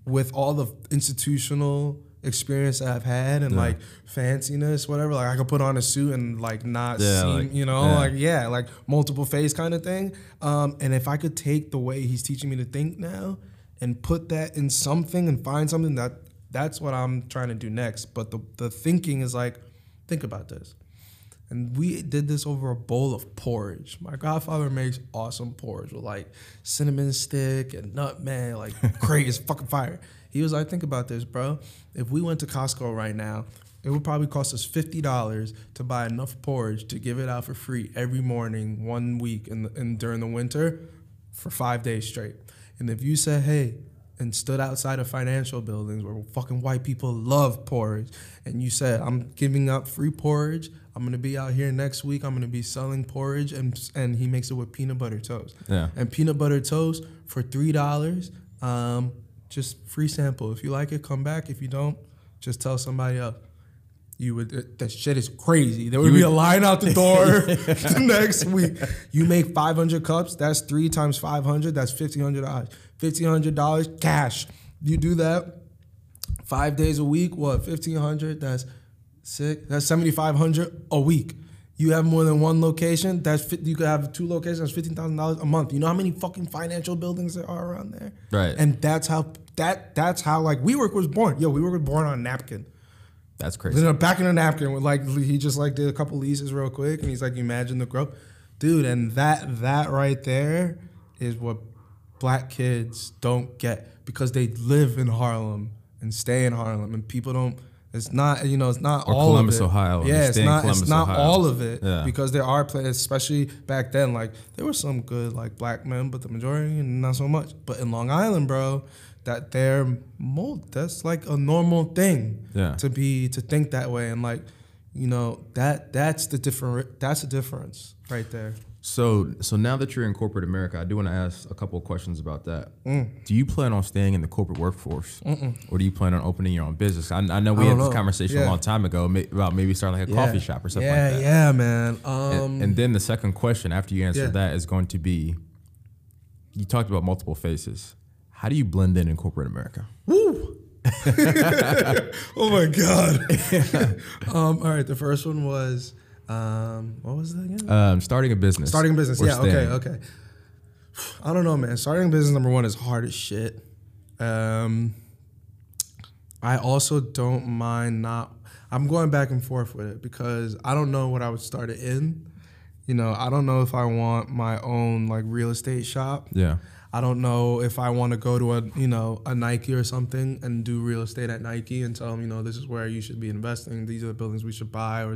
Speaker 2: with all the institutional experience that I've had and
Speaker 1: Yeah.
Speaker 2: like fanciness, whatever. Like I could put on a suit and like not
Speaker 1: Yeah,
Speaker 2: seem,
Speaker 1: like-
Speaker 2: you know,
Speaker 1: yeah.
Speaker 2: like yeah, like multiple face kind of thing. Um, and if I could take the way he's teaching me to think now and put that in something and find something that that's what I'm trying to do next. But the the thinking is like, think about this. And we did this over a bowl of porridge. My godfather makes awesome porridge with like cinnamon stick and nutmeg, like crazy, it's fucking fire. He was like, think about this, bro. If we went to Costco right now, it would probably cost us fifty dollars to buy enough porridge to give it out for free every morning, one week, and during the winter, for five days straight. And if you said, hey, and stood outside of financial buildings where fucking white people love porridge, and you said, "I'm giving up free porridge. I'm gonna be out here next week. I'm gonna be selling porridge, and and he makes it with peanut butter toast.
Speaker 1: Yeah.
Speaker 2: And peanut butter toast for three dollars. Um, just free sample. If you like it, come back. If you don't, just tell somebody else. You would uh, that shit is crazy. There would be a line out the door the next week. You make 500 cups. That's three times 500. That's 1500 dollars. 1500 dollars cash. You do that five days a week. What 1500? That's six. That's 7500 a week. You have more than one location. That's you could have two locations. That's fifteen thousand dollars a month. You know how many fucking financial buildings there are around there?
Speaker 1: Right.
Speaker 2: And that's how that that's how like WeWork was born. Yo, WeWork was born on a napkin.
Speaker 1: That's crazy.
Speaker 2: Then back in a napkin with like he just like did a couple leases real quick and he's like, imagine the growth. Dude, and that that right there is what black kids don't get because they live in Harlem and stay in Harlem and people don't it's not you know it's not
Speaker 1: Or
Speaker 2: all
Speaker 1: Columbus,
Speaker 2: of it.
Speaker 1: Ohio,
Speaker 2: Yeah, it's not
Speaker 1: Columbus,
Speaker 2: it's not
Speaker 1: Ohio.
Speaker 2: all of it
Speaker 1: Yeah.
Speaker 2: because there are players, especially back then. Like there were some good like black men, but the majority not so much. But in Long Island, bro, that they're mold. That's like a normal thing
Speaker 1: Yeah.
Speaker 2: to be to think that way and like you know that that's the different that's the difference right there
Speaker 1: So, so now that you're in corporate America, I do want to ask a couple of questions about that.
Speaker 2: Mm.
Speaker 1: Do you plan on staying in the corporate workforce, or do you plan on opening your own business? I, I know we
Speaker 2: I
Speaker 1: had this
Speaker 2: know.
Speaker 1: conversation a long time ago about maybe starting like a coffee shop or something
Speaker 2: yeah
Speaker 1: like that.
Speaker 2: yeah man um
Speaker 1: And, and then the second question after you answer
Speaker 2: Yeah.
Speaker 1: that is going to be: You talked about multiple faces. How do you blend in in corporate America?
Speaker 2: Woo! oh my god. um, all right, the first one was um, what was that again?
Speaker 1: Um, starting a business.
Speaker 2: Starting a business.
Speaker 1: or
Speaker 2: Yeah. Okay. Okay. I don't know, man. Starting a business number one is hard as shit. Um, I also don't mind not. I'm going back and forth with it because I don't know what I would start it in. You know, I don't know if I want my own like real estate shop.
Speaker 1: Yeah.
Speaker 2: I don't know if I want to go to a you know a Nike or something and do real estate at Nike and tell them you know this is where you should be investing. These are the buildings we should buy, or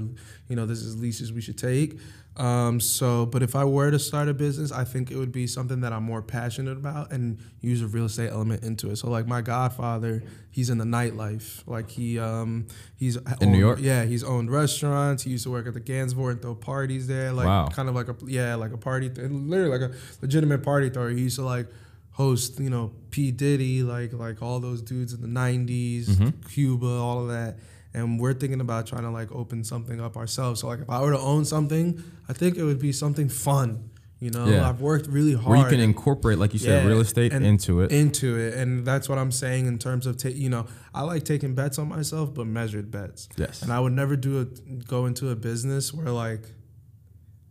Speaker 2: you know this is leases we should take. Um, so, but if I were to start a business, I think it would be something that I'm more passionate about and use a real estate element into it. So, like my godfather, he's in the nightlife. Like he um, he's
Speaker 1: In
Speaker 2: owned-
Speaker 1: New York?
Speaker 2: Yeah, he's owned restaurants. He used to work at the Gansevoort and throw parties there. Like
Speaker 1: Wow.
Speaker 2: kind of like a yeah, like a party, th- literally like a legitimate party thrower. He used to like host, you know, P Diddy, like like all those dudes in the '90s,
Speaker 1: Mm-hmm.
Speaker 2: Cuba, all of that. And we're thinking about trying to like open something up ourselves. So like if I were to own something, I think it would be something fun. You know,
Speaker 1: Yeah.
Speaker 2: I've worked really hard.
Speaker 1: Where you can incorporate, like you said,
Speaker 2: Yeah,
Speaker 1: real estate
Speaker 2: and
Speaker 1: into it.
Speaker 2: Into it, and that's what I'm saying in terms of ta- you know I like taking bets on myself, but measured bets.
Speaker 1: Yes.
Speaker 2: And I would never do a Go into a business where like,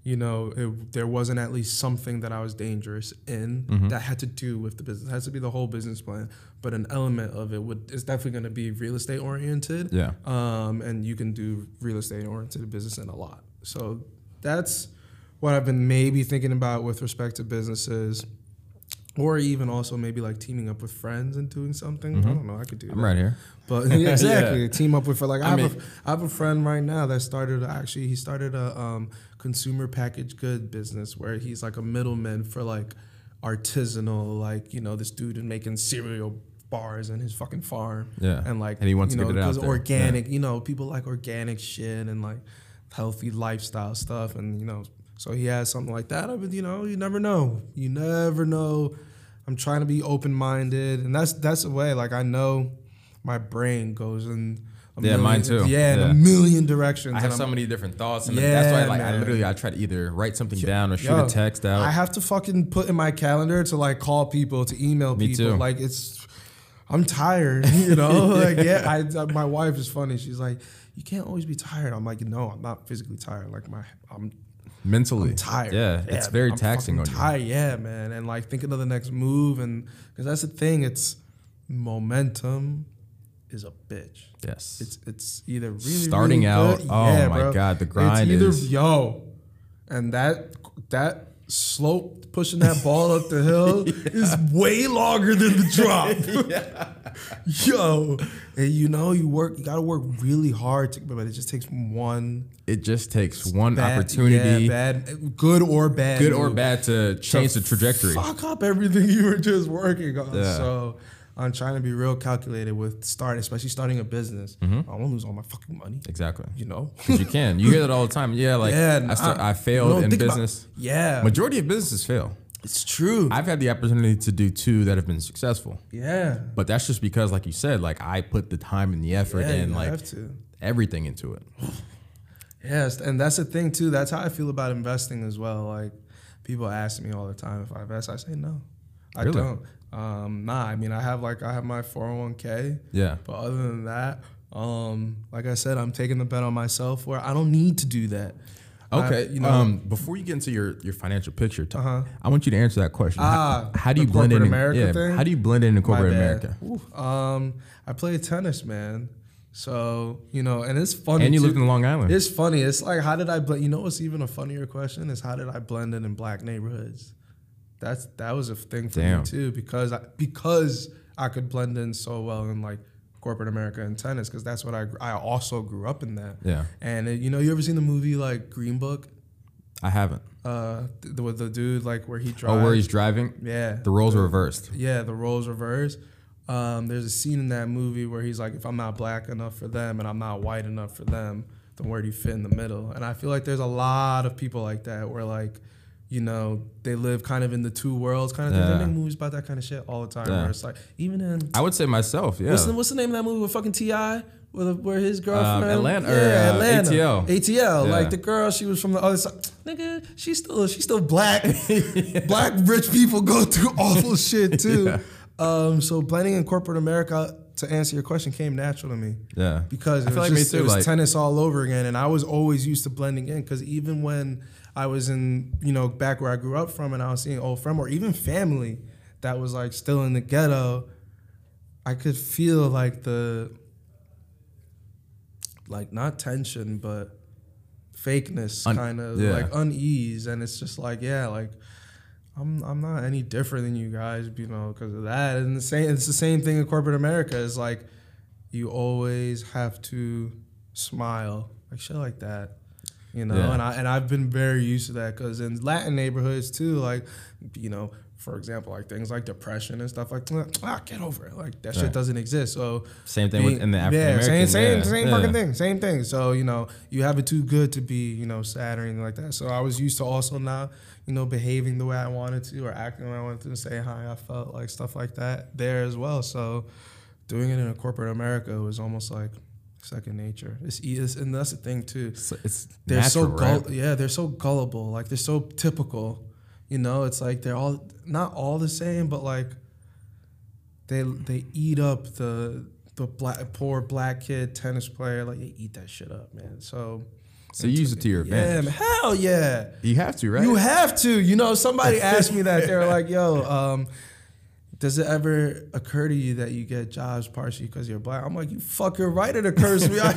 Speaker 2: you know, it, there wasn't at least something that I was dangerous in
Speaker 1: Mm-hmm.
Speaker 2: that had to do with the business. It has to be the whole business plan, but an element of it would is definitely going to be real estate oriented.
Speaker 1: Yeah.
Speaker 2: Um, and you can do real estate oriented business in a lot. So that's what I've been maybe thinking about with respect to businesses. Or even also maybe like teaming up with friends and doing something. I don't know. I could do
Speaker 1: Mm-hmm. I'm
Speaker 2: that.
Speaker 1: right here.
Speaker 2: But yeah, exactly,
Speaker 1: Yeah.
Speaker 2: team up with for like I,
Speaker 1: I
Speaker 2: have
Speaker 1: mean-
Speaker 2: a, I have a friend right now that started actually he started a um, consumer packaged good business where he's like a middleman for like artisanal like you know this dude is making cereal bars in his fucking farm
Speaker 1: Yeah.
Speaker 2: and like
Speaker 1: And he wants
Speaker 2: you
Speaker 1: to
Speaker 2: know
Speaker 1: get it out
Speaker 2: because
Speaker 1: there.
Speaker 2: organic you know people like organic shit and like healthy lifestyle stuff and you know so he has something like that but you know you never know you never know I'm trying to be open minded, and that's that's the way. Like I know my brain goes in. A
Speaker 1: Yeah, mine too.
Speaker 2: Yeah, in a million directions.
Speaker 1: I have so many different thoughts, and that's why,
Speaker 2: Yeah,
Speaker 1: like, I literally I try to either write something
Speaker 2: Yo-
Speaker 1: down or shoot
Speaker 2: yo,
Speaker 1: a text out.
Speaker 2: I have to fucking put in my calendar to like call people, to email
Speaker 1: Me
Speaker 2: people.
Speaker 1: too.
Speaker 2: Like it's, I'm tired. You know, like yeah. I, my wife is funny. She's like, you can't always be tired. I'm like, no, I'm not physically tired. Like my, I'm
Speaker 1: mentally
Speaker 2: I'm tired.
Speaker 1: Yeah, it's very
Speaker 2: I'm
Speaker 1: taxing on you.
Speaker 2: tired. Yeah, man. And like thinking of the next move, and because that's the thing, it's momentum is a bitch.
Speaker 1: Yes,
Speaker 2: It's it's either really
Speaker 1: Starting
Speaker 2: really
Speaker 1: out,
Speaker 2: good-
Speaker 1: oh
Speaker 2: yeah,
Speaker 1: my
Speaker 2: bro.
Speaker 1: God, the grind
Speaker 2: it's either,
Speaker 1: is-
Speaker 2: yo, and that that slope pushing that ball up the hill is way longer than the drop. Yo, and you know you work, you got to work really hard, to, but it just takes one
Speaker 1: it just takes one
Speaker 2: bad,
Speaker 1: opportunity,
Speaker 2: yeah, bad, good or bad,
Speaker 1: good or bad, to change the trajectory.
Speaker 2: fuck up everything you were just working on.
Speaker 1: Yeah.
Speaker 2: So on trying to be real calculated with start, especially starting a business.
Speaker 1: Mm-hmm.
Speaker 2: I won't lose all my fucking money.
Speaker 1: Exactly.
Speaker 2: You know.
Speaker 1: 'Cause you can. You hear that all the time. Yeah, like
Speaker 2: Yeah,
Speaker 1: I, start,
Speaker 2: I-
Speaker 1: I failed in
Speaker 2: think about-
Speaker 1: business.
Speaker 2: Yeah,
Speaker 1: Majority of businesses fail.
Speaker 2: It's true.
Speaker 1: I've had the opportunity to do two that have been successful,
Speaker 2: yeah,
Speaker 1: but that's just because, like you said, like I put the time and the effort
Speaker 2: yeah,
Speaker 1: and like
Speaker 2: have to.
Speaker 1: everything into it.
Speaker 2: Yes, and that's the thing too. That's how I feel about investing as well. Like people ask me all the time if I invest. I say no, I
Speaker 1: Really?
Speaker 2: don't. Um, nah, I mean I have like I have my four hundred one k,
Speaker 1: Yeah.
Speaker 2: but other than that, um, like I said, I'm taking the bet on myself where I don't need to do that.
Speaker 1: Okay.
Speaker 2: I- you know,
Speaker 1: um, before you get into your, your financial picture, t-
Speaker 2: Uh-huh.
Speaker 1: I want you to answer that question.
Speaker 2: Ah,
Speaker 1: how, how do you blend in?
Speaker 2: America
Speaker 1: yeah,
Speaker 2: thing?
Speaker 1: How do you blend in in corporate. America?
Speaker 2: Um, I play tennis, man. So you know, and it's funny.
Speaker 1: And you
Speaker 2: too.
Speaker 1: lived in Long Island.
Speaker 2: It's funny. It's like, how did I blend? You know, what's even a funnier question is how did I blend in in black neighborhoods? That's that was a thing for
Speaker 1: Damn.
Speaker 2: me too because I, because I could blend in so well in like corporate America and tennis because that's what I I also grew up in that.
Speaker 1: Yeah.
Speaker 2: And uh, you know, you ever seen the movie like Green Book?
Speaker 1: I haven't.
Speaker 2: Uh, th- with the dude like where he drives.
Speaker 1: Oh, where he's driving?
Speaker 2: yeah.
Speaker 1: The roles are reversed.
Speaker 2: Yeah, the roles reversed. Um, there's a scene in that movie where he's like, if I'm not black enough for them and I'm not white enough for them, then where do you fit in the middle? And I feel like there's a lot of people like that where like, you know, they live kind of in the two worlds kind of thing.
Speaker 1: Yeah.
Speaker 2: They make movies about that kind of shit all the time.
Speaker 1: Yeah.
Speaker 2: Where it's like, even in
Speaker 1: I would say myself. Yeah.
Speaker 2: what's, the, what's the name of that movie with fucking T.I.? Where, where his girlfriend,
Speaker 1: Atlanta- or,
Speaker 2: yeah,
Speaker 1: uh,
Speaker 2: Atlanta,
Speaker 1: ATL.
Speaker 2: ATL,
Speaker 1: Yeah.
Speaker 2: like the girl, she was from the other side. Nigga, she's still she's still black. black rich people go through awful shit too. Um, so blending in corporate America, to answer your question, came natural to me
Speaker 1: yeah.
Speaker 2: because
Speaker 1: I
Speaker 2: it
Speaker 1: feel
Speaker 2: was,
Speaker 1: like
Speaker 2: just,
Speaker 1: too,
Speaker 2: it was
Speaker 1: like-
Speaker 2: tennis all over again, and I was always used to blending in because even when I was in, you know, back where I grew up from, and I was seeing old friend or even family that was like still in the ghetto, I could feel like the, like not tension, but fakeness,
Speaker 1: Un-
Speaker 2: kind of
Speaker 1: yeah.
Speaker 2: like unease, and it's just like, yeah, like. I'm I'm not any different than you guys, you know, because of that. And the same, it's the same thing in corporate America. It's like you always have to smile, like shit like that, you know.
Speaker 1: Yeah.
Speaker 2: And I and I've been very used to that because in Latin neighborhoods too, like you know, for example, like things like depression and stuff like ah, get over it, like that shit doesn't exist. So
Speaker 1: Same thing with in the African
Speaker 2: yeah, same same
Speaker 1: yeah,
Speaker 2: same
Speaker 1: yeah.
Speaker 2: fucking thing, same thing. So you know, you have it too good to be you know sad or anything like that. So I was used to also now you know behaving the way I wanted to or acting the way I wanted to, say how I felt, like stuff like that there as well. So doing it in a corporate America was almost like second nature. It's, it's and that's the thing too.
Speaker 1: So it's
Speaker 2: They're so gull-
Speaker 1: right?
Speaker 2: yeah, they're so gullible. Like they're so typical. You know, it's like they're all not all the same, but like they they eat up the the black poor black kid tennis player. Like they eat that shit up, man. So
Speaker 1: So you use it to your advantage.
Speaker 2: man, hell yeah.
Speaker 1: You have to, right?
Speaker 2: You have to. You know, somebody asked me that. They were like, "Yo, um, does it ever occur to you that you get jobs partially because you're black?" I'm like, "You fucking right, it occurs to me." I,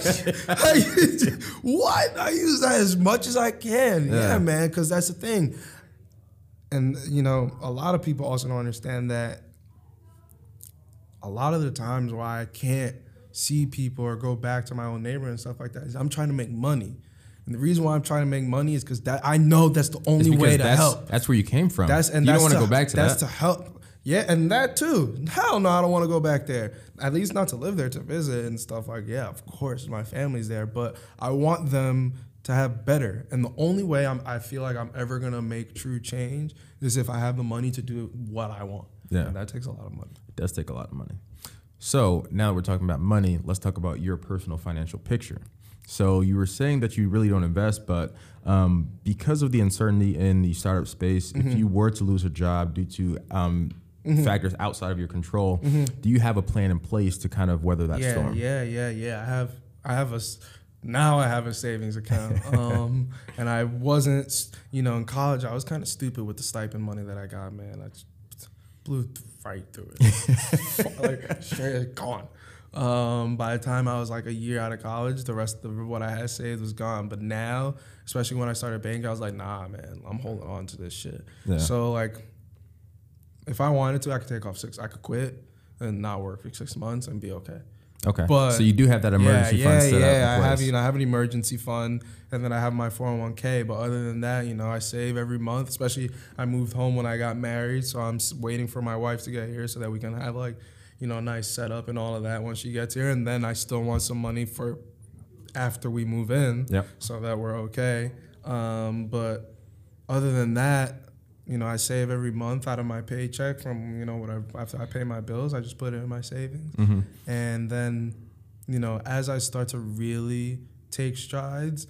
Speaker 2: I, what? I use that as much as I can. Yeah,
Speaker 1: Yeah.
Speaker 2: man, because that's the thing. And you know, a lot of people also don't understand that. A lot of the times why I can't see people or go back to my own neighborhood and stuff like that is I'm trying to make money. And the reason why I'm trying to make money is because that I know that's the only way to
Speaker 1: that's,
Speaker 2: help.
Speaker 1: That's where you came from.
Speaker 2: That's and
Speaker 1: you
Speaker 2: that's
Speaker 1: don't want to
Speaker 2: to
Speaker 1: go back to
Speaker 2: that's
Speaker 1: that.
Speaker 2: That's to help. Yeah, and that too. Hell no, I don't want to go back there. At least not to live there, to visit and stuff like. Yeah, of course, my family's there, but I want them to have better. And the only way I'm, I feel like I'm ever gonna make true change is if I have the money to do what I want.
Speaker 1: Yeah.
Speaker 2: and that takes a lot of money.
Speaker 1: It does take a lot of money. So now that we're talking about money, let's talk about your personal financial picture. So you were saying that you really don't invest, but um, because of the uncertainty in the startup space,
Speaker 2: Mm-hmm.
Speaker 1: if you were to lose a job due to um, factors outside of your control, do you have a plan in place to kind of weather that
Speaker 2: Mm-hmm. yeah,
Speaker 1: storm?
Speaker 2: Yeah, yeah, yeah. I have I have a. now I have a savings account. um, and I wasn't, you know, in college I was kind of stupid with the stipend money that I got, man. I blew right through it. like straight gone. Um, by the time I was like a year out of college, the rest of what I had saved was gone. But now, especially when I started banking, I was like, nah, man, I'm holding on to this shit.
Speaker 1: Yeah.
Speaker 2: So like, if I wanted to, I could take off six. I could quit and not work for six months and be okay.
Speaker 1: Okay.
Speaker 2: But-
Speaker 1: so you do have that emergency
Speaker 2: yeah,
Speaker 1: fund
Speaker 2: yeah,
Speaker 1: set up.
Speaker 2: yeah. I have you know I have an emergency fund, and then I have my 401k. But other than that, you know, I save every month. Especially I moved home when I got married, so I'm waiting for my wife to get here so that we can have like, you know, a nice setup and all of that once she gets here. And then I still want some money for after we move in,
Speaker 1: Yep.
Speaker 2: so that we're okay. Um, but other than that, you know, I save every month out of my paycheck from you know what I after I pay my bills, I just put it in my savings,
Speaker 1: Mm-hmm.
Speaker 2: and then you know as I start to really take strides,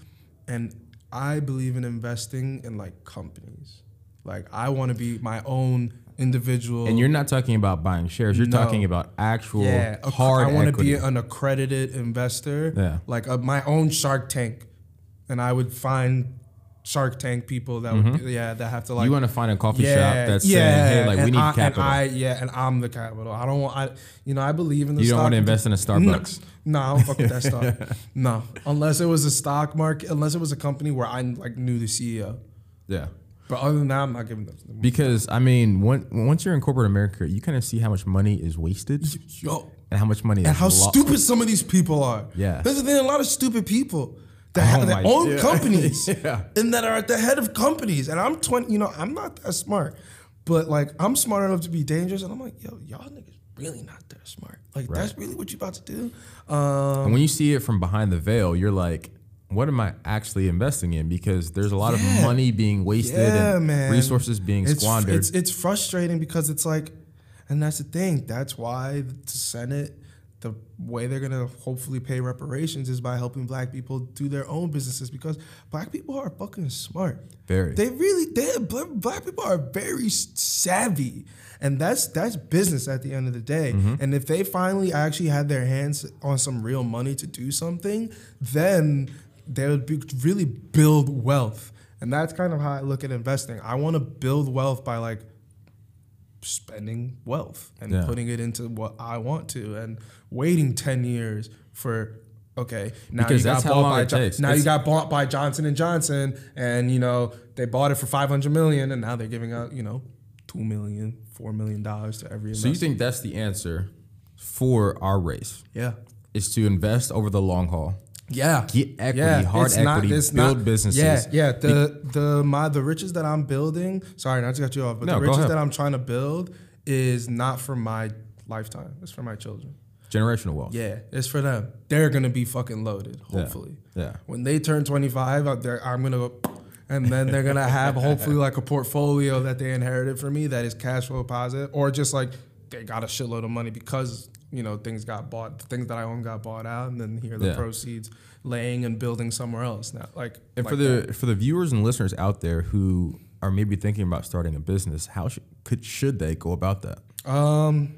Speaker 2: and I believe in investing in like companies, like I want to be my own individual.
Speaker 1: And you're not talking about buying shares. You're
Speaker 2: No.
Speaker 1: talking about actual
Speaker 2: yeah,
Speaker 1: hard
Speaker 2: I want to be an accredited investor,
Speaker 1: Yeah.
Speaker 2: like a, my own Shark Tank, and I would find Shark Tank people that mm-hmm. would be, yeah that have to like
Speaker 1: you want to find a coffee
Speaker 2: yeah,
Speaker 1: shop that's
Speaker 2: yeah,
Speaker 1: saying, "Hey, like we need
Speaker 2: I,
Speaker 1: capital."
Speaker 2: And I, yeah, and I'm the capital. I don't want. I, you know, I believe in the.
Speaker 1: you don't want to invest in a Starbucks.
Speaker 2: no, I don't fuck with that stock. No, unless it was a stock market, unless it was a company where I like knew the CEO.
Speaker 1: Yeah.
Speaker 2: But other than that, I'm not giving them.
Speaker 1: Because I mean, when, once you're in corporate America, you kind of see how much money is wasted
Speaker 2: Yo,
Speaker 1: and how much money
Speaker 2: and how
Speaker 1: lo-
Speaker 2: stupid some of these people are.
Speaker 1: Yeah.
Speaker 2: there's. A lot of stupid people that
Speaker 1: Oh
Speaker 2: have their own
Speaker 1: yeah.
Speaker 2: companies
Speaker 1: Yeah.
Speaker 2: and that are at the head of companies. And I'm 20. You know, I'm not that smart, but like I'm smart enough to be dangerous. And I'm like, yo, y'all niggas really not that smart. Like that's really what you about to do. Um,
Speaker 1: And when you see it from behind the veil, you're like, what am I actually investing in? Because there's a lot of money being wasted
Speaker 2: Yeah,
Speaker 1: and
Speaker 2: man.
Speaker 1: resources being
Speaker 2: it's,
Speaker 1: squandered.
Speaker 2: It's it's frustrating because it's like, and that's the thing. That's why the Senate, the way they're gonna hopefully pay reparations is by helping black people do their own businesses because black people are fucking smart.
Speaker 1: Very.
Speaker 2: They really they black, black people are very savvy, and that's that's business at the end of the day.
Speaker 1: Mm-hmm.
Speaker 2: And if they finally actually had their hands on some real money to do something, then they would be, really build wealth. And that's kind of how I look at investing. I want to build wealth by like spending wealth and
Speaker 1: Yeah.
Speaker 2: putting it into what I want to and waiting 10 years for okay now
Speaker 1: Because
Speaker 2: you got bought by Jo- now
Speaker 1: It's-
Speaker 2: you got bought by Johnson and Johnson and you know they bought it for 500 million and now they're giving out you know 2 million 4 million dollars to every
Speaker 1: so you think that's the answer for our race
Speaker 2: yeah
Speaker 1: is to invest over the long haul.
Speaker 2: Yeah.
Speaker 1: Get equity, hard
Speaker 2: it's not-
Speaker 1: equity,
Speaker 2: it's
Speaker 1: build
Speaker 2: not-
Speaker 1: businesses.
Speaker 2: Yeah, yeah. The the my the riches that I'm building. Sorry, not to cut you off, but
Speaker 1: No,
Speaker 2: the riches that I'm trying to build is not for my lifetime. It's for my children.
Speaker 1: Generational wealth.
Speaker 2: Yeah, it's for them. They're gonna be fucking loaded. Hopefully.
Speaker 1: Yeah.
Speaker 2: When they turn 25, out there, I'm gonna go. And then they're gonna have hopefully like a portfolio that they inherited from me that is cash flow positive, or just like they got a shitload of money because you know things got bought, the things that I own got bought out, and then here are the
Speaker 1: Yeah.
Speaker 2: proceeds laying and building somewhere else now. Like
Speaker 1: And
Speaker 2: like
Speaker 1: for the for the viewers and listeners out there who are maybe thinking about starting a business, how should could should they go about that?
Speaker 2: that. um,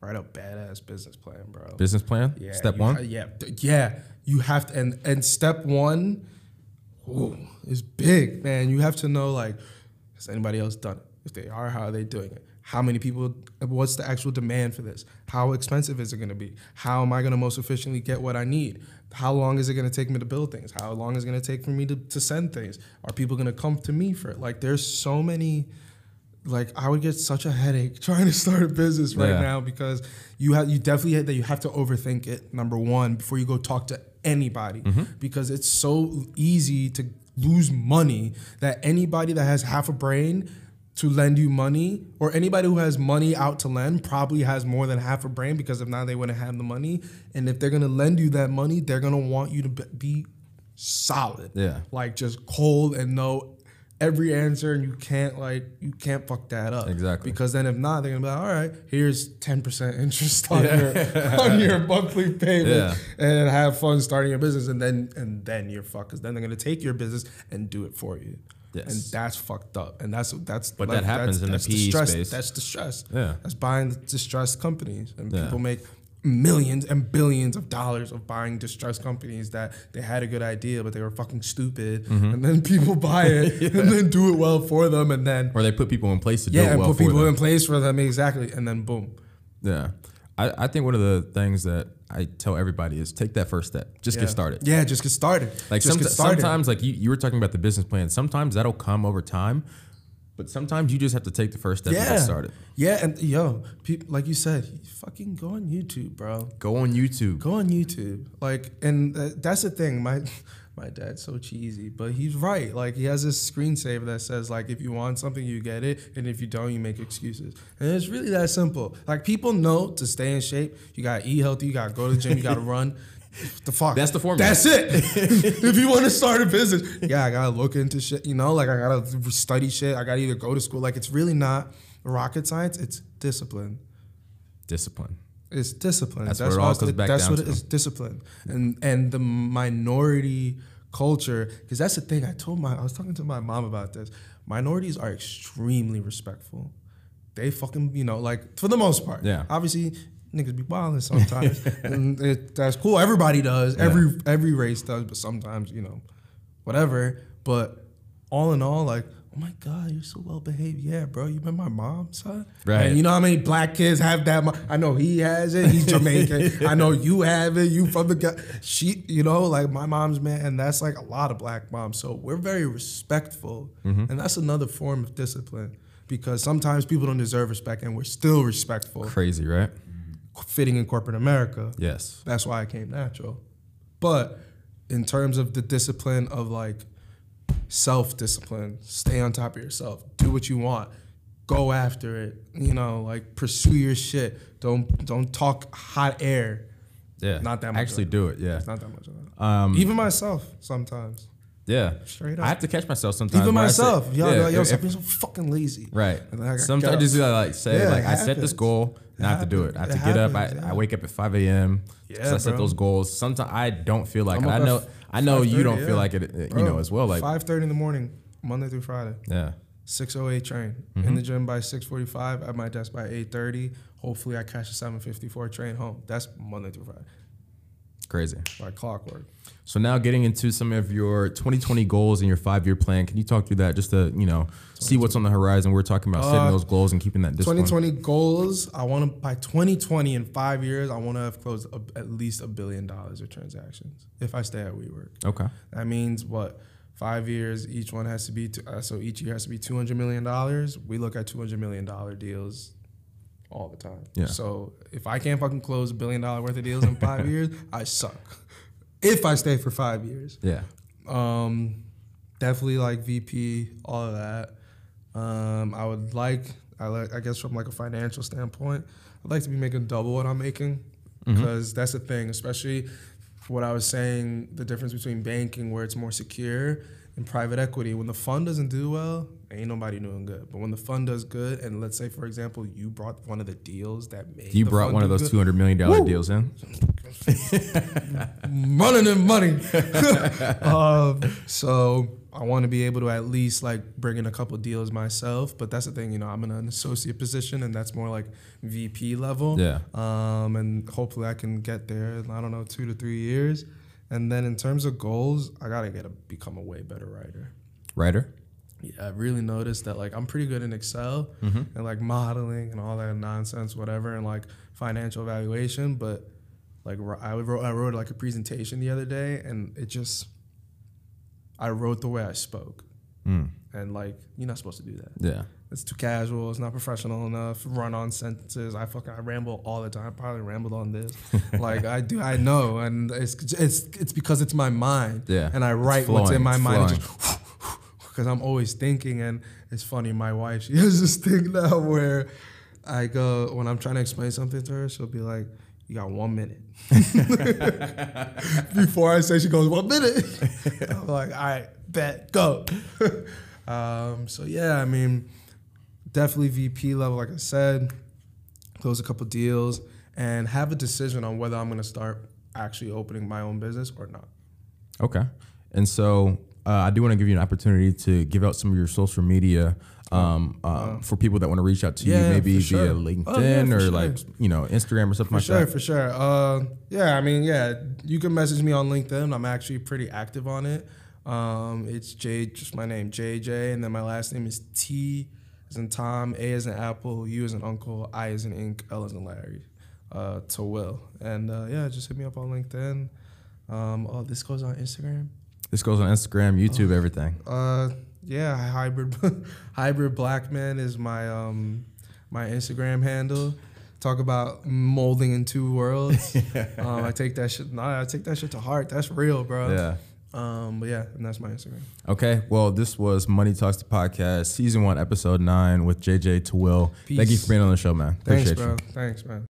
Speaker 2: write a badass business plan, bro.
Speaker 1: Business plan?
Speaker 2: Yeah,
Speaker 1: Step one?
Speaker 2: ha- yeah, yeah. You have to, and and step one ooh, is big, man. You have to know like, has anybody else done it? If they are, how are they doing it? How many people? What's the actual demand for this? How expensive is it going to be? How am I going to most efficiently get what I need? How long is it going to take me to build things? How long is it going to take for me to, to send things? Are people going to come to me for it? Like, there's so many like I would get such a headache trying to start a business right
Speaker 1: Yeah.
Speaker 2: now because you have you definitely have that you have to overthink it number one before you go talk to anybody mm-hmm. because it's so easy to lose money that anybody that has half a brain to lend you money or anybody who has money out to lend probably has more than half a brain because if not they wouldn't have the money and if they're gonna lend you that money they're gonna want you to be- solid
Speaker 1: Yeah.
Speaker 2: like just cold and know every answer and you can't like you can't fuck that up
Speaker 1: Exactly.
Speaker 2: because then if not they're gonna be like all right here's 10% interest on your on your monthly payment
Speaker 1: Yeah.
Speaker 2: and have fun starting your business and then and then you're fucked because then they're gonna take your business and do it for you
Speaker 1: Yes.
Speaker 2: and that's fucked up and that's that's
Speaker 1: But that happens in the
Speaker 2: that's
Speaker 1: PE
Speaker 2: distress,
Speaker 1: space.
Speaker 2: that's distress
Speaker 1: Yeah.
Speaker 2: that's buying distressed companies and
Speaker 1: Yeah.
Speaker 2: people make millions and billions of dollars of buying distressed companies that they had a good idea but they were fucking stupid
Speaker 1: Mm-hmm.
Speaker 2: and then people buy it and then do it well for them and then
Speaker 1: Or they put people in place to do
Speaker 2: yeah
Speaker 1: it
Speaker 2: and
Speaker 1: well
Speaker 2: put people
Speaker 1: them.
Speaker 2: in place for them exactly and then boom
Speaker 1: Yeah. I, I think one of the things that I tell everybody is take that first step. Just
Speaker 2: yeah.
Speaker 1: get started.
Speaker 2: yeah just get started
Speaker 1: Like
Speaker 2: just
Speaker 1: some,
Speaker 2: get started
Speaker 1: sometimes, like you, you were talking about the business plan. Sometimes that'll come over time, but sometimes you just have to take the first step and get started.
Speaker 2: yeah and yo peop like you said fucking go on YouTube bro
Speaker 1: Go on YouTube.
Speaker 2: Go on YouTube. Like, and uh, that's the thing. My my dad's so cheesy, but he's right. Like he has this screensaver that says like if you want something, you get it, and if you don't, you make excuses. And it's really that simple. Like people know to stay in shape, you gotta eat healthy, you gotta go to the gym, you gotta run. The fuck.
Speaker 1: That's the formula.
Speaker 2: That's it. if you want to start a business, yeah, I gotta look into shit. You know, like I gotta study shit. I gotta either go to school. Like it's really not rocket science. It's discipline.
Speaker 1: Discipline.
Speaker 2: It's discipline.
Speaker 1: That's what it all comes back
Speaker 2: That's
Speaker 1: down
Speaker 2: what
Speaker 1: to.
Speaker 2: is. Discipline, and and the minority culture. Because that's the thing. I told my. I was talking to my mom about this. Minorities are extremely respectful. They fucking you know like for the most part.
Speaker 1: Yeah.
Speaker 2: Obviously, niggas be wilding sometimes, and it, that's cool. Everybody does.
Speaker 1: Yeah.
Speaker 2: Every every race does, but sometimes you know, whatever. But all in all, like. Oh my God, you're so well behaved. Yeah, bro, you met my mom, son.
Speaker 1: Right.
Speaker 2: And you know how many black kids have that? mo- I know he has it. He's Jamaican. I know you have it. You from the guy. She, you know, like my mom's man, and that's like a lot of black moms. So we're very respectful,
Speaker 1: Mm-hmm.
Speaker 2: and that's another form of discipline because sometimes people don't deserve respect, and we're still respectful.
Speaker 1: Crazy, right?
Speaker 2: Fitting in corporate America.
Speaker 1: Yes.
Speaker 2: That's why I came natural. But in terms of the discipline of like self discipline, stay on top of yourself, do what you want, go after it. You know, like pursue your shit. Don't don't talk hot air.
Speaker 1: Yeah.
Speaker 2: Not that much
Speaker 1: Actually do it. Yeah.
Speaker 2: It's not that much.
Speaker 1: Um,
Speaker 2: Even myself sometimes.
Speaker 1: Yeah.
Speaker 2: Straight
Speaker 1: I have to catch myself sometimes.
Speaker 2: Even
Speaker 1: where I say-
Speaker 2: myself. Yo,
Speaker 1: yeah,
Speaker 2: yo, yo,
Speaker 1: if-
Speaker 2: stop being so fucking lazy.
Speaker 1: Right.
Speaker 2: And I
Speaker 1: Sometimes I just gotta like say
Speaker 2: Yeah,
Speaker 1: like I set this goal and I have to do it. I have
Speaker 2: It
Speaker 1: to get up. I,
Speaker 2: yeah.
Speaker 1: I wake up at five a.m.
Speaker 2: Yeah,
Speaker 1: so I set those goals. Sometimes I don't feel like
Speaker 2: I'm
Speaker 1: it. I know
Speaker 2: f-
Speaker 1: I know you don't
Speaker 2: yeah.
Speaker 1: feel like it. uh, You know as well. Like
Speaker 2: five thirty in the morning, Monday through Friday.
Speaker 1: yeah.
Speaker 2: 608 train.
Speaker 1: Mm-hmm.
Speaker 2: In the gym by 645, at my desk by 830. Hopefully I catch a 754 train home. That's Monday through Friday.
Speaker 1: Crazy.
Speaker 2: By clockwork.
Speaker 1: So now getting into some of your 2020 goals and your five year plan. Can you talk through that just to you know see what's on the horizon? We're talking about setting
Speaker 2: Uh,
Speaker 1: those goals and keeping that discipline.
Speaker 2: 2020 goals. I want to by 2020 in five years. I want to have closed a, at least a billion dollars of transactions if I stay at WeWork.
Speaker 1: Okay.
Speaker 2: That means what? Five years. Each one has to be uh, so each year has to be 200 million dollars. We look at 200 million dollar deals all the time.
Speaker 1: Yeah.
Speaker 2: So if I can't fucking close a billion dollar worth of deals in five years, I suck. If I stay for five years.
Speaker 1: Yeah.
Speaker 2: Um, definitely like VP, all of that. Um, I would like, I like, I guess from like a financial standpoint, I'd like to be making double what I'm making because that's the thing, especially what I was saying, the difference between banking where it's more secure and private equity. When the fund doesn't do well, ain't nobody doing good. But when the fund does good, and let's say for example, you brought one of the deals that made
Speaker 1: You brought one of those 200 million dollar deals in.
Speaker 2: running in money. um, so I want to be able to at least like bring in a couple deals myself. But that's the thing, you know, I'm in an associate position, and that's more like VP level.
Speaker 1: Yeah.
Speaker 2: Um, and hopefully I can get there. in, I don't know, two to three years. And then in terms of goals, I gotta get a become a way better writer.
Speaker 1: Writer.
Speaker 2: I've really noticed that like I'm pretty good in Excel and like modeling and all that nonsense, whatever, and like financial evaluation. But like I wrote, I wrote like a presentation the other day, and it just I wrote the way I spoke,
Speaker 1: Mm.
Speaker 2: and like you're not supposed to do that.
Speaker 1: Yeah.
Speaker 2: It's too casual. It's not professional enough. Run on sentences. I fucking I ramble all the time. I probably rambled on this. like I do. I know, and it's it's it's because it's my mind.
Speaker 1: Yeah.
Speaker 2: And I write what's in my
Speaker 1: it's
Speaker 2: mind. Because I'm always thinking, and it's funny. My wife, she has this thing now where I go when I'm trying to explain something to her, she'll be like, "You got one minute." Before I say, she goes, "One minute." I'm like, "All right, bet, go." um, so yeah, I mean, definitely VP level, like I said, close a couple deals, and have a decision on whether I'm going to start actually opening my own business or not.
Speaker 1: Okay. And so uh, I do want to give you an opportunity to give out some of your social media um, uh, for people that want to reach out to
Speaker 2: Yeah,
Speaker 1: you, maybe
Speaker 2: for sure.
Speaker 1: via
Speaker 2: Oh,
Speaker 1: LinkedIn
Speaker 2: yeah,
Speaker 1: or
Speaker 2: sure.
Speaker 1: like you know Instagram or something
Speaker 2: For
Speaker 1: like
Speaker 2: sure,
Speaker 1: that.
Speaker 2: for sure. Uh, yeah, I mean, yeah, you can message me on LinkedIn. I'm actually pretty active on it. Um, it's J, just my name, JJ, and then my last name is T as in Tom, A as in Apple, U as in Uncle, I as in Ink, L as in Larry, uh, Tauil. And uh, yeah, just hit me up on LinkedIn. Um, oh, this goes on Instagram.
Speaker 1: This goes on Instagram. YouTube, everything.
Speaker 2: Uh, yeah, hybrid hybrid black man is my um my Instagram handle. Talk about molding in two worlds. um, I take that shit. Nah, I take that shit to heart. That's real, bro.
Speaker 1: Yeah.
Speaker 2: Um, but yeah, and that's my Instagram.
Speaker 1: Okay, well, this was Money Talks to podcast, season one, episode nine, with JJ Tauil. Thank you for being on the show, man.
Speaker 2: Thanks,
Speaker 1: Appreciate
Speaker 2: bro.
Speaker 1: you.
Speaker 2: Thanks, man.